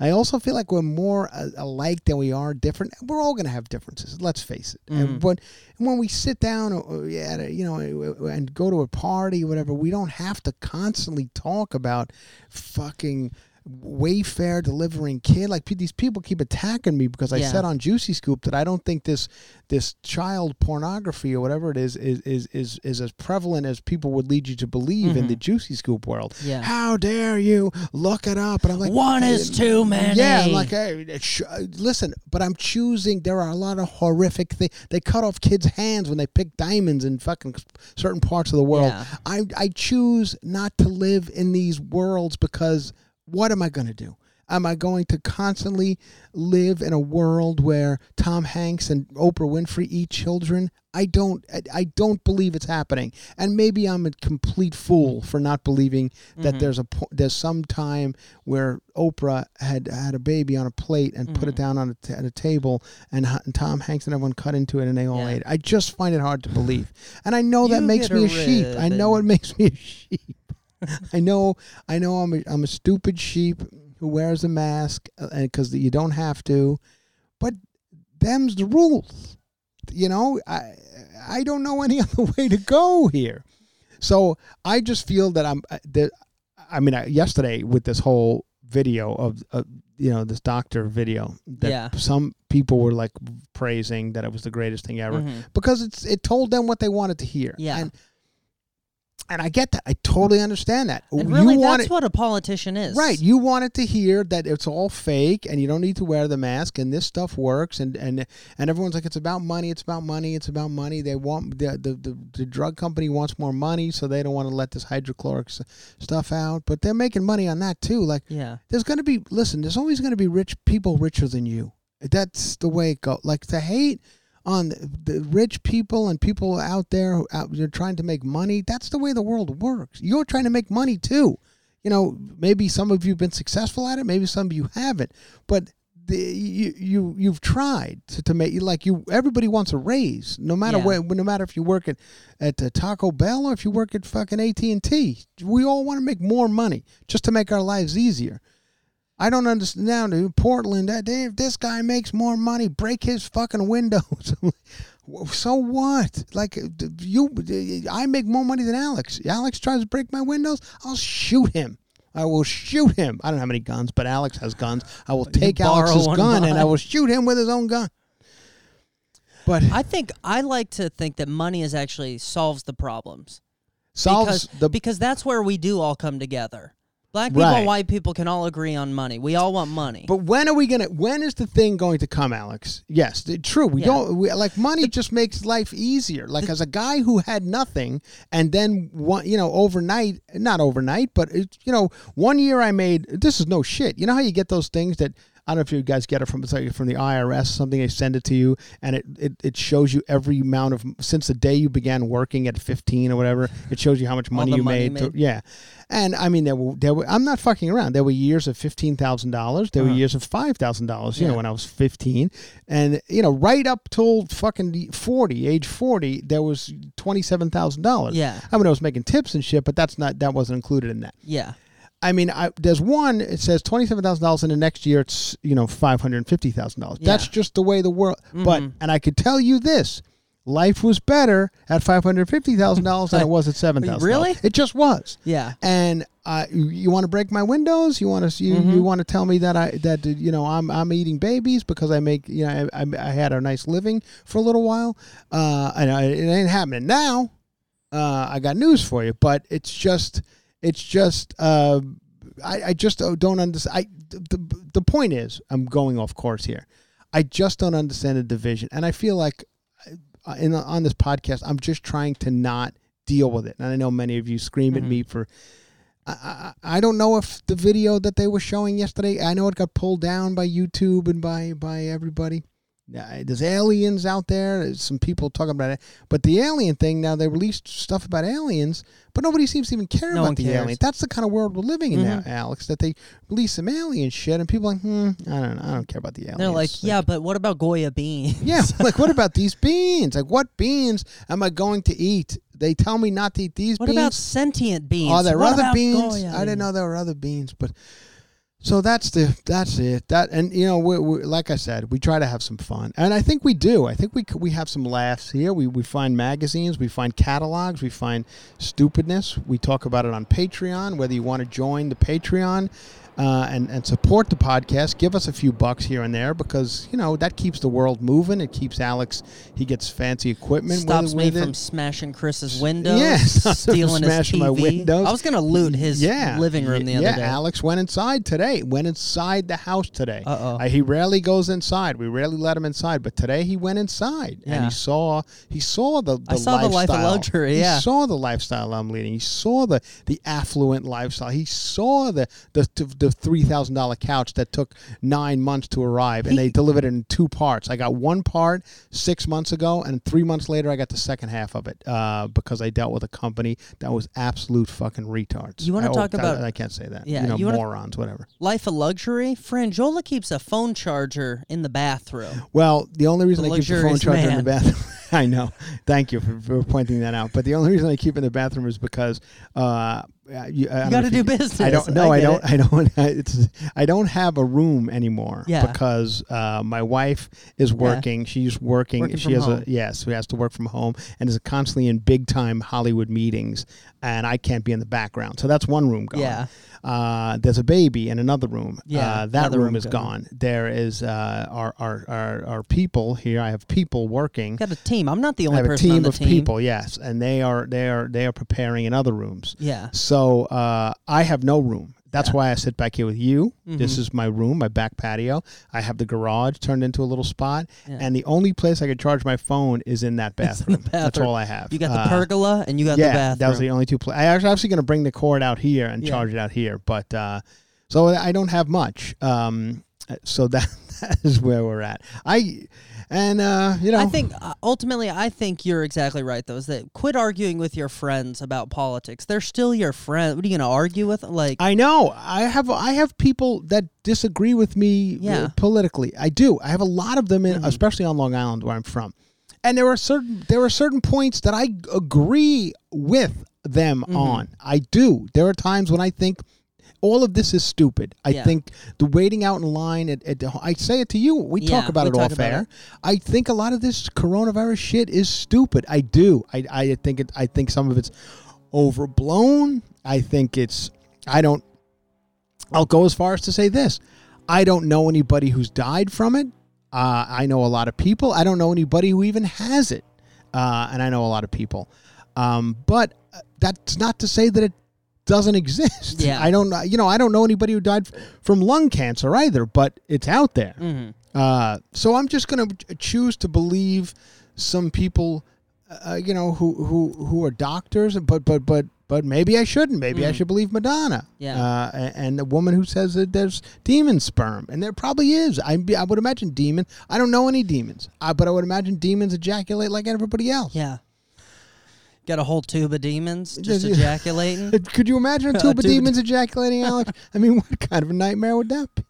I also feel like we're more uh, alike than we are different. We're all going to have differences. Let's face it. Mm. And when when we sit down, uh, at a, you know, uh, and go to a party, or whatever, we don't have to constantly talk about fucking Wayfair delivering kid. Like these people keep attacking me because I Yeah. said on Juicy Scoop that I don't think this this child pornography or whatever it is is is is, is as prevalent as people would lead you to believe in the Juicy Scoop world. Mm-hmm. Yeah. How dare you look it up? And I'm like, One is too many. Yeah, I'm like, hey, sh- uh, listen, but I'm choosing. There are a lot of horrific things. They cut off kids' hands when they pick diamonds in fucking certain parts of the world. Yeah. I I choose not to live in these worlds because what am I going to do? Am I going to constantly live in a world where Tom Hanks and Oprah Winfrey eat children? I don't. I, I don't believe it's happening, and maybe I'm a complete fool for not believing that there's a there's some time where Oprah had had a baby on a plate and put it down on a t- at a table, and, and Tom Hanks and everyone cut into it and they all Yeah. ate. it. I just find it hard to believe, and I know that makes me a a sheep. I know it makes me a sheep. I know, I know, I'm a, I'm a stupid sheep who wears a mask because you don't have to, but them's the rules. You know, I I don't know any other way to go here. So I just feel that I'm uh, that. I mean, I, yesterday with this whole video of, of you know this doctor video that Yeah. some people were like praising that it was the greatest thing ever Mhm. because it's it told them what they wanted to hear. Yeah. and and I get that. I totally understand that. And really, you want that's it, what a politician is. Right, you wanted to hear that it's all fake and you don't need to wear the mask and this stuff works and and and everyone's like it's about money, it's about money, it's about money. They want the the, the, the drug company wants more money, so they don't want to let this hydrochloric s- stuff out, but they're making money on that too. Like Yeah. there's going to be listen, there's always going to be rich people richer than you. That's the way it goes. Like to hate on the rich people and people out there who out, they're trying to make money. That's the way the world works. You're trying to make money too. You know, maybe some of you've been successful at it, maybe some of you haven't, but the, you you you've tried to, to make like you. Everybody wants a raise, no matter Yeah. where, no matter if you work at at uh, Taco Bell or if you work at fucking AT and T. We all want to make more money just to make our lives easier. I don't understand now in Portland that if this guy makes more money, break his fucking windows. so what? Like uh, you, I make more money than Alex. Alex tries to break my windows, I'll shoot him. I will shoot him. I don't have any guns, but Alex has guns. I will take Alex's one gun and I will shoot him with his own gun. But I think I like to think that money is actually solves the problems. solves because, the because that's where we do all come together. Black people Right. and white people can all agree on money. We all want money. But when are we gonna? When is the thing going to come, Alex? Yes, true. We Yeah. don't we, like money. just makes life easier. Like as a guy who had nothing, and then one, you know, overnight, not overnight, but it, you know, one year I made. This is no shit. You know how you get those things that. I don't know if you guys get it from it's like from the IRS, something they send it to you, and it, it, it shows you every amount of since the day you began working at fifteen or whatever. It shows you how much money you money made. to- yeah, and I mean there were there were I'm not fucking around. There were years of fifteen thousand dollars. There were years of five thousand dollars. You know Uh-huh. When I was fifteen, and you know right up till fucking forty, age forty, there was twenty seven thousand dollars. Yeah. I mean I was making tips and shit, but that's not that wasn't included in that. yeah. I mean, I, there's one. It says twenty seven thousand dollars, and the next year it's you know five hundred fifty thousand dollars. That's just the way the world. But Mhm. and I could tell you this: life was better at five hundred fifty thousand dollars than it was at seven thousand. Really? It just was. Yeah. And uh, you, you want to break my windows? You want to you, Mm-hmm. you want to tell me that I that you know I'm I'm eating babies because I make you know I, I, I had a nice living for a little while. Uh, and I, it ain't happening now. Uh, I got news for you, but it's just it's just uh, I, I just don't understand. I the, the point is I'm going off course here. I just don't understand the division, and I feel like uh, in on this podcast I'm just trying to not deal with it. And I know many of you scream at me for. I, I, I don't know if the video that they were showing yesterday. I know it got pulled down by YouTube and by by everybody. Yeah, There's aliens out there. There's some people talking about it, but the alien thing now they released stuff about aliens, but nobody seems to even care No about the cares. alien. That's the kind of world we're living in now, Alex. That they release some alien shit, and people are like, hmm, I don't know, I don't care about the aliens. They're like, yeah, but what about Goya beans? Yeah, like what about these beans? Like what beans am I going to eat? They tell me not to eat these beans. What beans. about sentient beans? Are there What other beans? Goya I didn't know there were other beans, but so that's the that's it. That and you know, we, we, like I said, we try to have some fun, and I think we do. I think we we have some laughs here. We we find magazines, we find catalogs, we find stupidness. We talk about it on Patreon. Whether you want to join the Patreon. Uh, and and support the podcast. Give us a few bucks here and there because you know that keeps the world moving. It keeps Alex. He gets fancy equipment. with- me with from it. smashing Chris's windows. Yeah, stops stealing his TV. my windows. I was gonna loot his yeah, living room the yeah, other day. Alex went inside today. Went inside the house today. Uh-oh. Uh, he rarely goes inside. We rarely let him inside, but today he went inside and he saw he saw the, the I saw the life of lifestyle. luxury, He yeah. saw the lifestyle I'm leading. He saw the the affluent lifestyle. He saw the the the three thousand dollar couch that took nine months to arrive, and they delivered it in two parts. I got one part six months ago, and three months later, I got the second half of it uh, because I dealt with a company that was absolute fucking retards. You wanna I- oh, talk about- I can't say that. Yeah, you know, you wanna- morons, whatever. Life of luxury. Franjola keeps a phone charger in the bathroom. Well, the only reason The I keep the phone charger in the bathroom, I know. Thank you for, for pointing that out. But the only reason I keep it in the bathroom is because uh, you, I don't gotta if do business. I don't. I No, I, get don't. it. I don't. It's. I don't have a room anymore. Yeah. Because uh, my wife is working. She's working. Working she has home. a yes. She has to work from home and is constantly in big time Hollywood meetings, and I can't be in the background. So that's one room gone. Yeah. Uh, there's a baby in another room. Yeah, Uh, that room room is gone. gone. There is uh, our, our our our people here. I have people working. Got a team. I'm not the I only have a person on team the of team. people, yes, and they are they are they are preparing in other rooms. Yeah. So uh, I have no room. That's Yeah. why I sit back here with you. This Mhm. is my room, my back patio. I have the garage turned into a little spot, Yeah. and the only place I could charge my phone is in that It's in bathroom. That's all I have. You got the Uh, pergola and you got yeah, the bathroom. that was the only two places. I was actually going to bring the cord out here and charge it out here, but uh, so I don't have much. Um, so that, that is where we're at. I and uh, you know I think uh, ultimately, I think you're exactly right. Though, is that quit arguing with your friends about politics. They're still your friend. What are you gonna argue with? Like, I know. I have I have people that disagree with me uh, Yeah. Mm-hmm. politically. I do. I have a lot of them, in, especially on Long Island, where I'm from. And there are certain there are certain points that I agree with them Mm-hmm. on. I do. There are times when I think all of this is stupid. I Yeah. think the waiting out in line at, at the, I say it to you. We Yeah, talk about we it talk off about air. it. I think a lot of this coronavirus shit is stupid. I do. I, I think it. I think some of it's overblown. I think it's. I don't. I'll go as far as to say this: I don't know anybody who's died from it. Uh, I know a lot of people. I don't know anybody who even has it, uh, and I know a lot of people. Um, but uh, that's not to say that it doesn't exist. Yeah. I don't. know- You know, I don't know anybody who died from lung cancer either, but it's out there. mhm. Uh, so I'm just going to choose to believe some people, uh, you know, who who who are doctors, but but but but maybe I shouldn't. Maybe I Mm. should believe Madonna. Yeah. Uh, a- and the woman who says that there's demon sperm, and there probably is. I I would imagine demon. I don't know any demons, uh, but I would imagine demons ejaculate like everybody else. yeah. Got a whole tube of demons just Yeah, ejaculating. Could you imagine a tube of demons ejaculating, Alex? I mean, what kind of a nightmare would that be?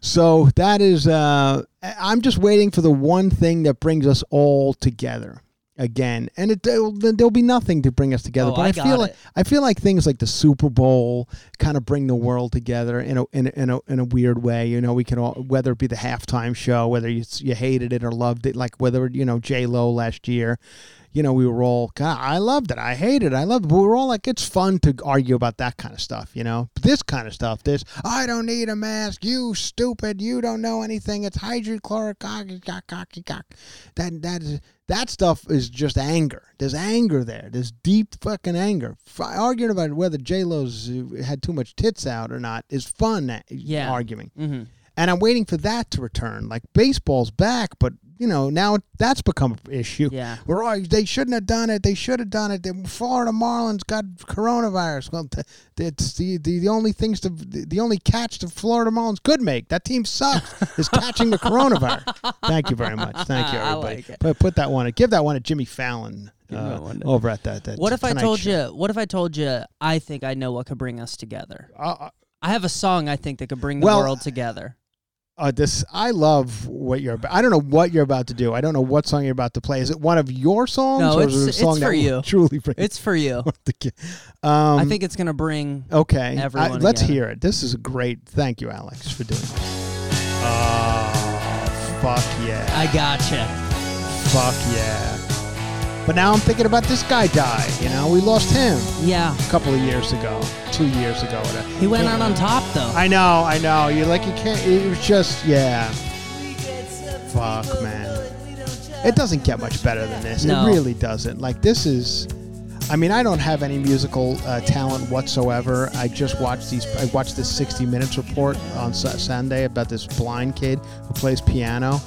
So that is, uh, I'm just waiting for the one thing that brings us all together. again, and it there'll, there'll be nothing to bring us together. Oh, but I I, feel like it. I feel like things like the Super Bowl kind of bring the world together in a in a, in a in a weird way. You know, we can all whether it be the halftime show, whether you you hated it or loved it, like whether you know J Lo last year. You know, we were all, God, I loved it. I hated it. I loved it. But we were all like, it's fun to argue about that kind of stuff, you know? But this kind of stuff, this, I don't need a mask. You stupid. You don't know anything. It's hydrochloric. That, that, is, that stuff is just anger. There's anger there. There's deep fucking anger. Arguing about whether J-Lo's had too much tits out or not is fun uh, Yeah. arguing. Mm-hmm. And I'm waiting for that to return. Like baseball's back, but you know now that's become an issue. Yeah. we're all they shouldn't have done it. They should have done it. The Florida Marlins got coronavirus. Well, it's the, the the only things to the only catch the Florida Marlins could make. That team sucks. is catching the coronavirus. Thank you very much. Thank you I everybody. like it. Put, put that one. Give that one to Jimmy Fallon. Give uh, that one to- over at that. that What if I told Show. you? What if I told you? I think I know what could bring us together. Uh, I have a song I think that could bring the Well, world together. Uh, this I love what you're about. I don't know what you're about to do. I don't know what song you're about to play. Is it one of your songs? No, or it's- is it a it's for you. Truly for It's for you. um, I think it's gonna bring. Okay, I- everyone let's together. hear it. This is a great. Thank you, Alex, for doing it. Oh, fuck yeah! I gotcha. fuck yeah! But now I'm thinking about this guy died. You know, we lost him Yeah, a couple of years ago, two years ago. Whatever. he went out on top though. I know, I know. You're like you can't. It was just yeah. Fuck, man. It doesn't get much better than this. No. It really doesn't. Like this is. I mean, I don't have any musical uh, talent whatsoever. I just watched these. I watched this 60 Minutes report on Su- Sunday about this blind kid who plays piano,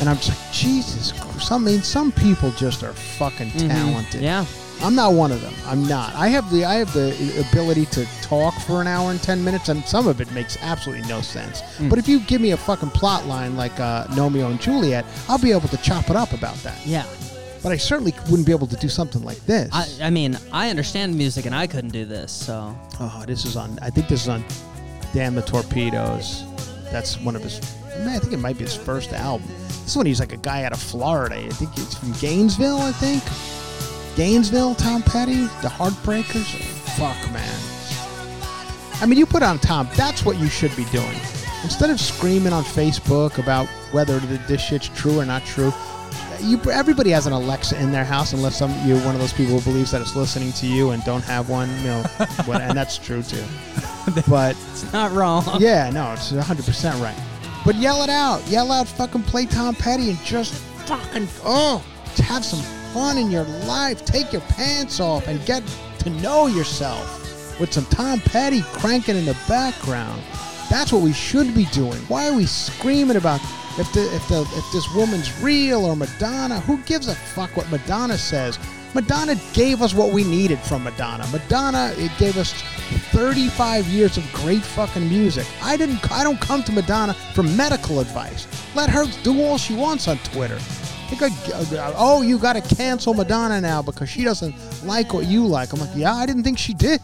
and I'm just like, Jesus. Christ. I mean, some people just are fucking talented. Mm-hmm. Yeah, I'm not one of them. I'm not. I have the I have the ability to talk for an hour and ten minutes, and some of it makes absolutely no sense. Mm. But if you give me a fucking plot line like uh, Romeo and Juliet, I'll be able to chop it up about that. yeah. But I certainly wouldn't be able to do something like this. I, I mean, I understand music, and I couldn't do this. So oh, this is on. I think this is on. Damn the torpedoes. That's one of his. Man, I think it might be his first album. This one, he's like a guy out of Florida. I think he's from Gainesville. I think Gainesville. Tom Petty, the Heartbreakers. Fuck, man. I mean, you put on Tom. That's what you should be doing. Instead of screaming on Facebook about whether this shit's true or not true, you everybody has an Alexa in their house, unless some you're one of those people who believes that it's listening to you and don't have one. You know, and that's true too. But it's not wrong. yeah, no, it's 100 percent right. But yell it out, yell out, fucking play Tom Petty and just fucking oh, have some fun in your life. Take your pants off and get to know yourself with some Tom Petty cranking in the background. That's what we should be doing. Why are we screaming about if the if the if this woman's real or Madonna? Who gives a fuck what Madonna says? Madonna gave us what we needed from Madonna. Madonna it gave us 35 years of great fucking music. I didn't I don't come to Madonna for medical advice. Let her do all she wants on Twitter. I, uh, oh, you got to cancel Madonna now because she doesn't like what you like. I'm like, yeah, I didn't think she did.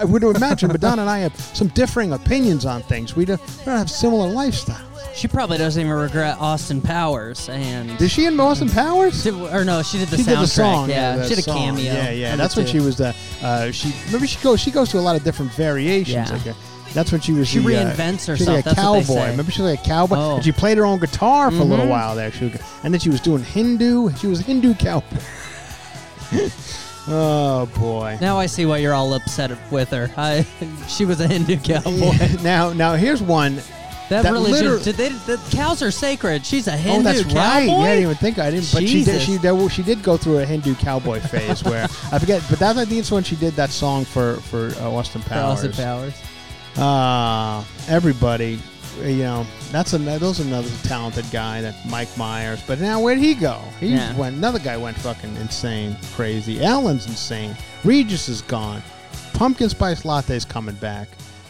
I would imagine Madonna and I have some differing opinions on things. We don't, we don't have similar lifestyles. She probably doesn't even regret Austin Powers and. Did she in Austin Powers? Did- or no, she did the she soundtrack. did the song. yeah, the she did a song. cameo. Yeah, yeah. That's when she was the. Uh, she remember she goes. She goes to a lot of different variations. Yeah. Like, uh, that's when she was. She the, uh, reinvents she was herself, Like a that's what they cowboy. say. Remember she was like a cowboy, Oh. and she played her own guitar for a little Mhm. while there. She was, and then she was doing Hindu. She was a Hindu cowboy. oh boy. Now I see why you're all upset with her. I, she was a Hindu cowboy. now, now here's one. That, That religion, liter- did they? The cows are sacred. She's a oh, Hindu that's cowboy. right. Yeah, I didn't even think I didn't. But she did. She did, she did go through a Hindu cowboy phase where I forget. But that I think it's when she did that song for for uh, Austin For Powers. Austin Powers. Uh, everybody, you know, that's another. Those another talented guy, that Mike Myers. But now where'd he go? He Yeah. went. Another guy went fucking insane, crazy. Alan's insane. Regis is gone. Pumpkin spice latte's coming back.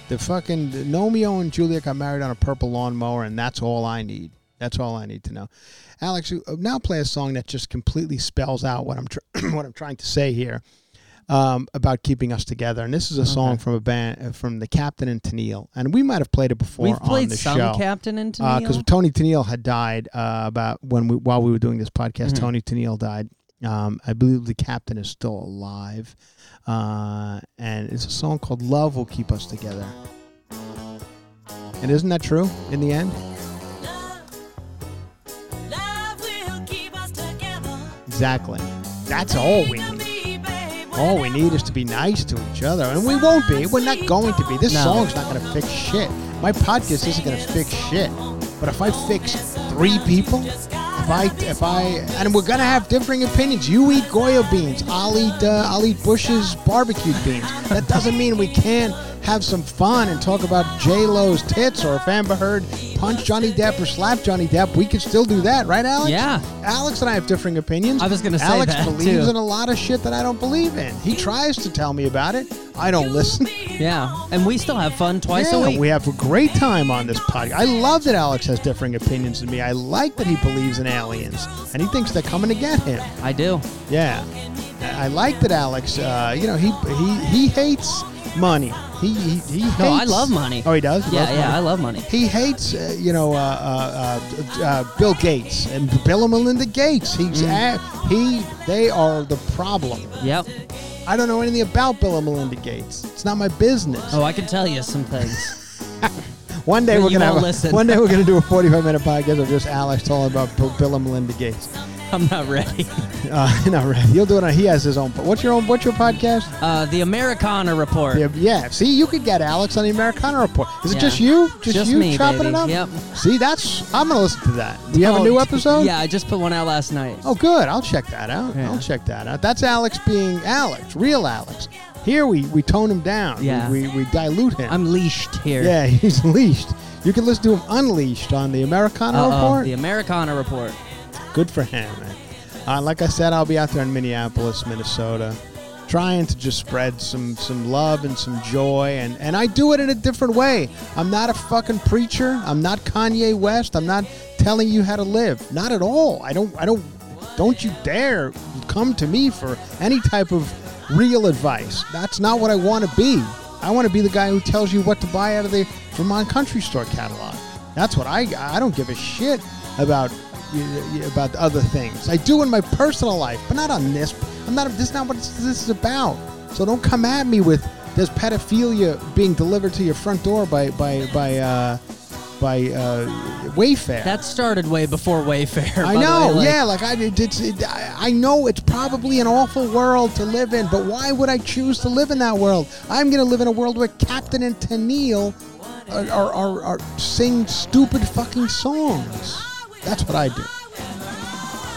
The fucking Romeo and Juliet got married on a purple lawnmower, and that's all I need. That's all I need to know. Alex, you- uh, now play a song that just completely spells out what I'm tr- what I'm trying to say here um, about keeping us together. And this is a song from a band uh, from the Captain and Tennille, and we might have played it before We've on played the some show. Captain and Tennille because Tennille. Toni Tennille had died uh, about when we while we were doing this podcast. Mhm. Toni Tennille died Um, I believe the captain is still alive. Uh, and it's a song called Love Will Keep Us Together. And isn't that true in the end? Exactly. That's all we need. All we need is to be nice to each other. And we won't be. We're not going to be. This No. song's not going to fix shit. My podcast isn't going to fix shit. But if I fix three people, if I, if I, and we're gonna have differing opinions. You eat Goya beans. I'll eat, uh, I'll eat Bush's barbecue beans. That doesn't mean we can't have some fun and talk about J Lo's tits, or if Amber Heard punched Johnny Depp or slapped Johnny Depp, we can still do that, right, Alex? Yeah. Alex and I have differing opinions. I was gonna say Alex that, believes too. in a lot of shit that I don't believe in. He tries to tell me about it. I don't listen. Yeah, and we still have fun twice yeah, a week. we have a great time on this podcast. I love that Alex has differing opinions than me. I like that he believes in aliens and he thinks they're coming to get him. I do. Yeah, I I like that Alex. Uh, you know, he he he hates money. He he, he hates. No, I love money. Oh, he does. He Yeah, loves yeah, money? I love money. He hates, uh, you know, uh, uh, uh, uh, Bill Gates and Bill and Melinda Gates. He's Mm. a- he. They are the problem. Yep. I don't know anything about Bill and Melinda Gates. It's not my business. Oh, I can tell you some things. One day But we're gonna have a, listen. one day we're gonna do a forty-five minute podcast of just Alex talking about Bill, Bill and Melinda Gates. I'm not ready. Uh, no, right. He'll do it. On, he has his own. What's your own? What's your podcast? Uh, the Americana Report. Yeah, yeah. See, you could get Alex on the Americana Report. Is it Yeah. just you? Just, Just you me, chopping baby. it up? Yep. See, that's. I'm gonna listen to that. Do you have a Oh, new episode? Yeah, I just put one out last night. Oh, good. I'll check that out. Yeah. I'll check that out. That's Alex being Alex, real Alex. Here we we tone him down. Yeah. We we, we dilute him. I'm leashed here. yeah, he's leashed. You can listen to him unleashed on the Americana Uh-oh, Report. The Americana Report. Good for him. Uh, like I said, I'll be out there in Minneapolis, Minnesota, trying to just spread some some love and some joy, and and I do it in a different way. I'm not a fucking preacher. I'm not Kanye West. I'm not telling you how to live. Not at all. I don't. I don't. Don't you dare come to me for any type of real advice. That's not what I want to be. I want to be the guy who tells you what to buy out of the Vermont Country Store catalog. That's what I. I don't give a shit about about other things. I do in my personal life, but not on this. I'm not. This is not what this is about. So don't come at me with there's pedophilia being delivered to your front door by by by uh, by uh, Wayfair. That started way before Wayfair. I know, like- yeah. Like I, it's, it, I know it's probably an awful world to live in, but why would I choose to live in that world? I'm gonna live in a world where Captain and Tennille are, are, are, are sing stupid fucking songs. That's what I do.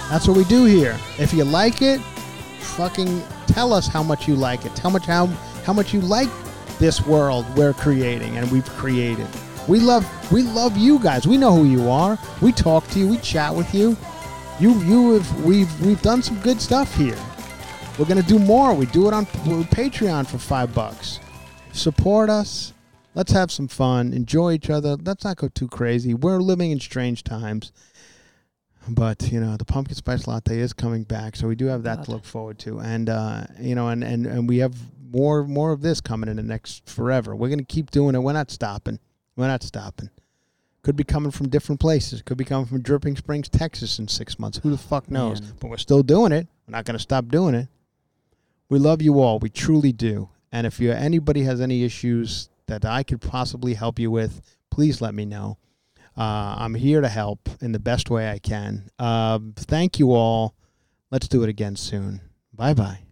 That's what we do here. If you like it, fucking tell us how much you like it. Tell much how how much you like this world we're creating and we've created. We love we love you guys. We know who you are. We talk to you. We chat with you. You you have we've we've done some good stuff here. We're gonna do more. We do it on Patreon for five bucks. Support us. Let's have some fun. Enjoy each other. Let's not go too crazy. We're living in strange times. But you know the pumpkin spice latte is coming back, so we do have that to look forward to, and uh, you know, and, and and we have more more of this coming in the next forever. We're gonna keep doing it. We're not stopping. We're not stopping. Could be coming from different places. Could be coming from Dripping Springs, Texas, in six months. Who the fuck knows? Man. But we're still doing it. We're not gonna stop doing it. We love you all. We truly do. And if you anybody has any issues that I could possibly help you with, please let me know. Uh, I'm here to help in the best way I can. Um, thank you all. Let's do it again soon. Bye bye.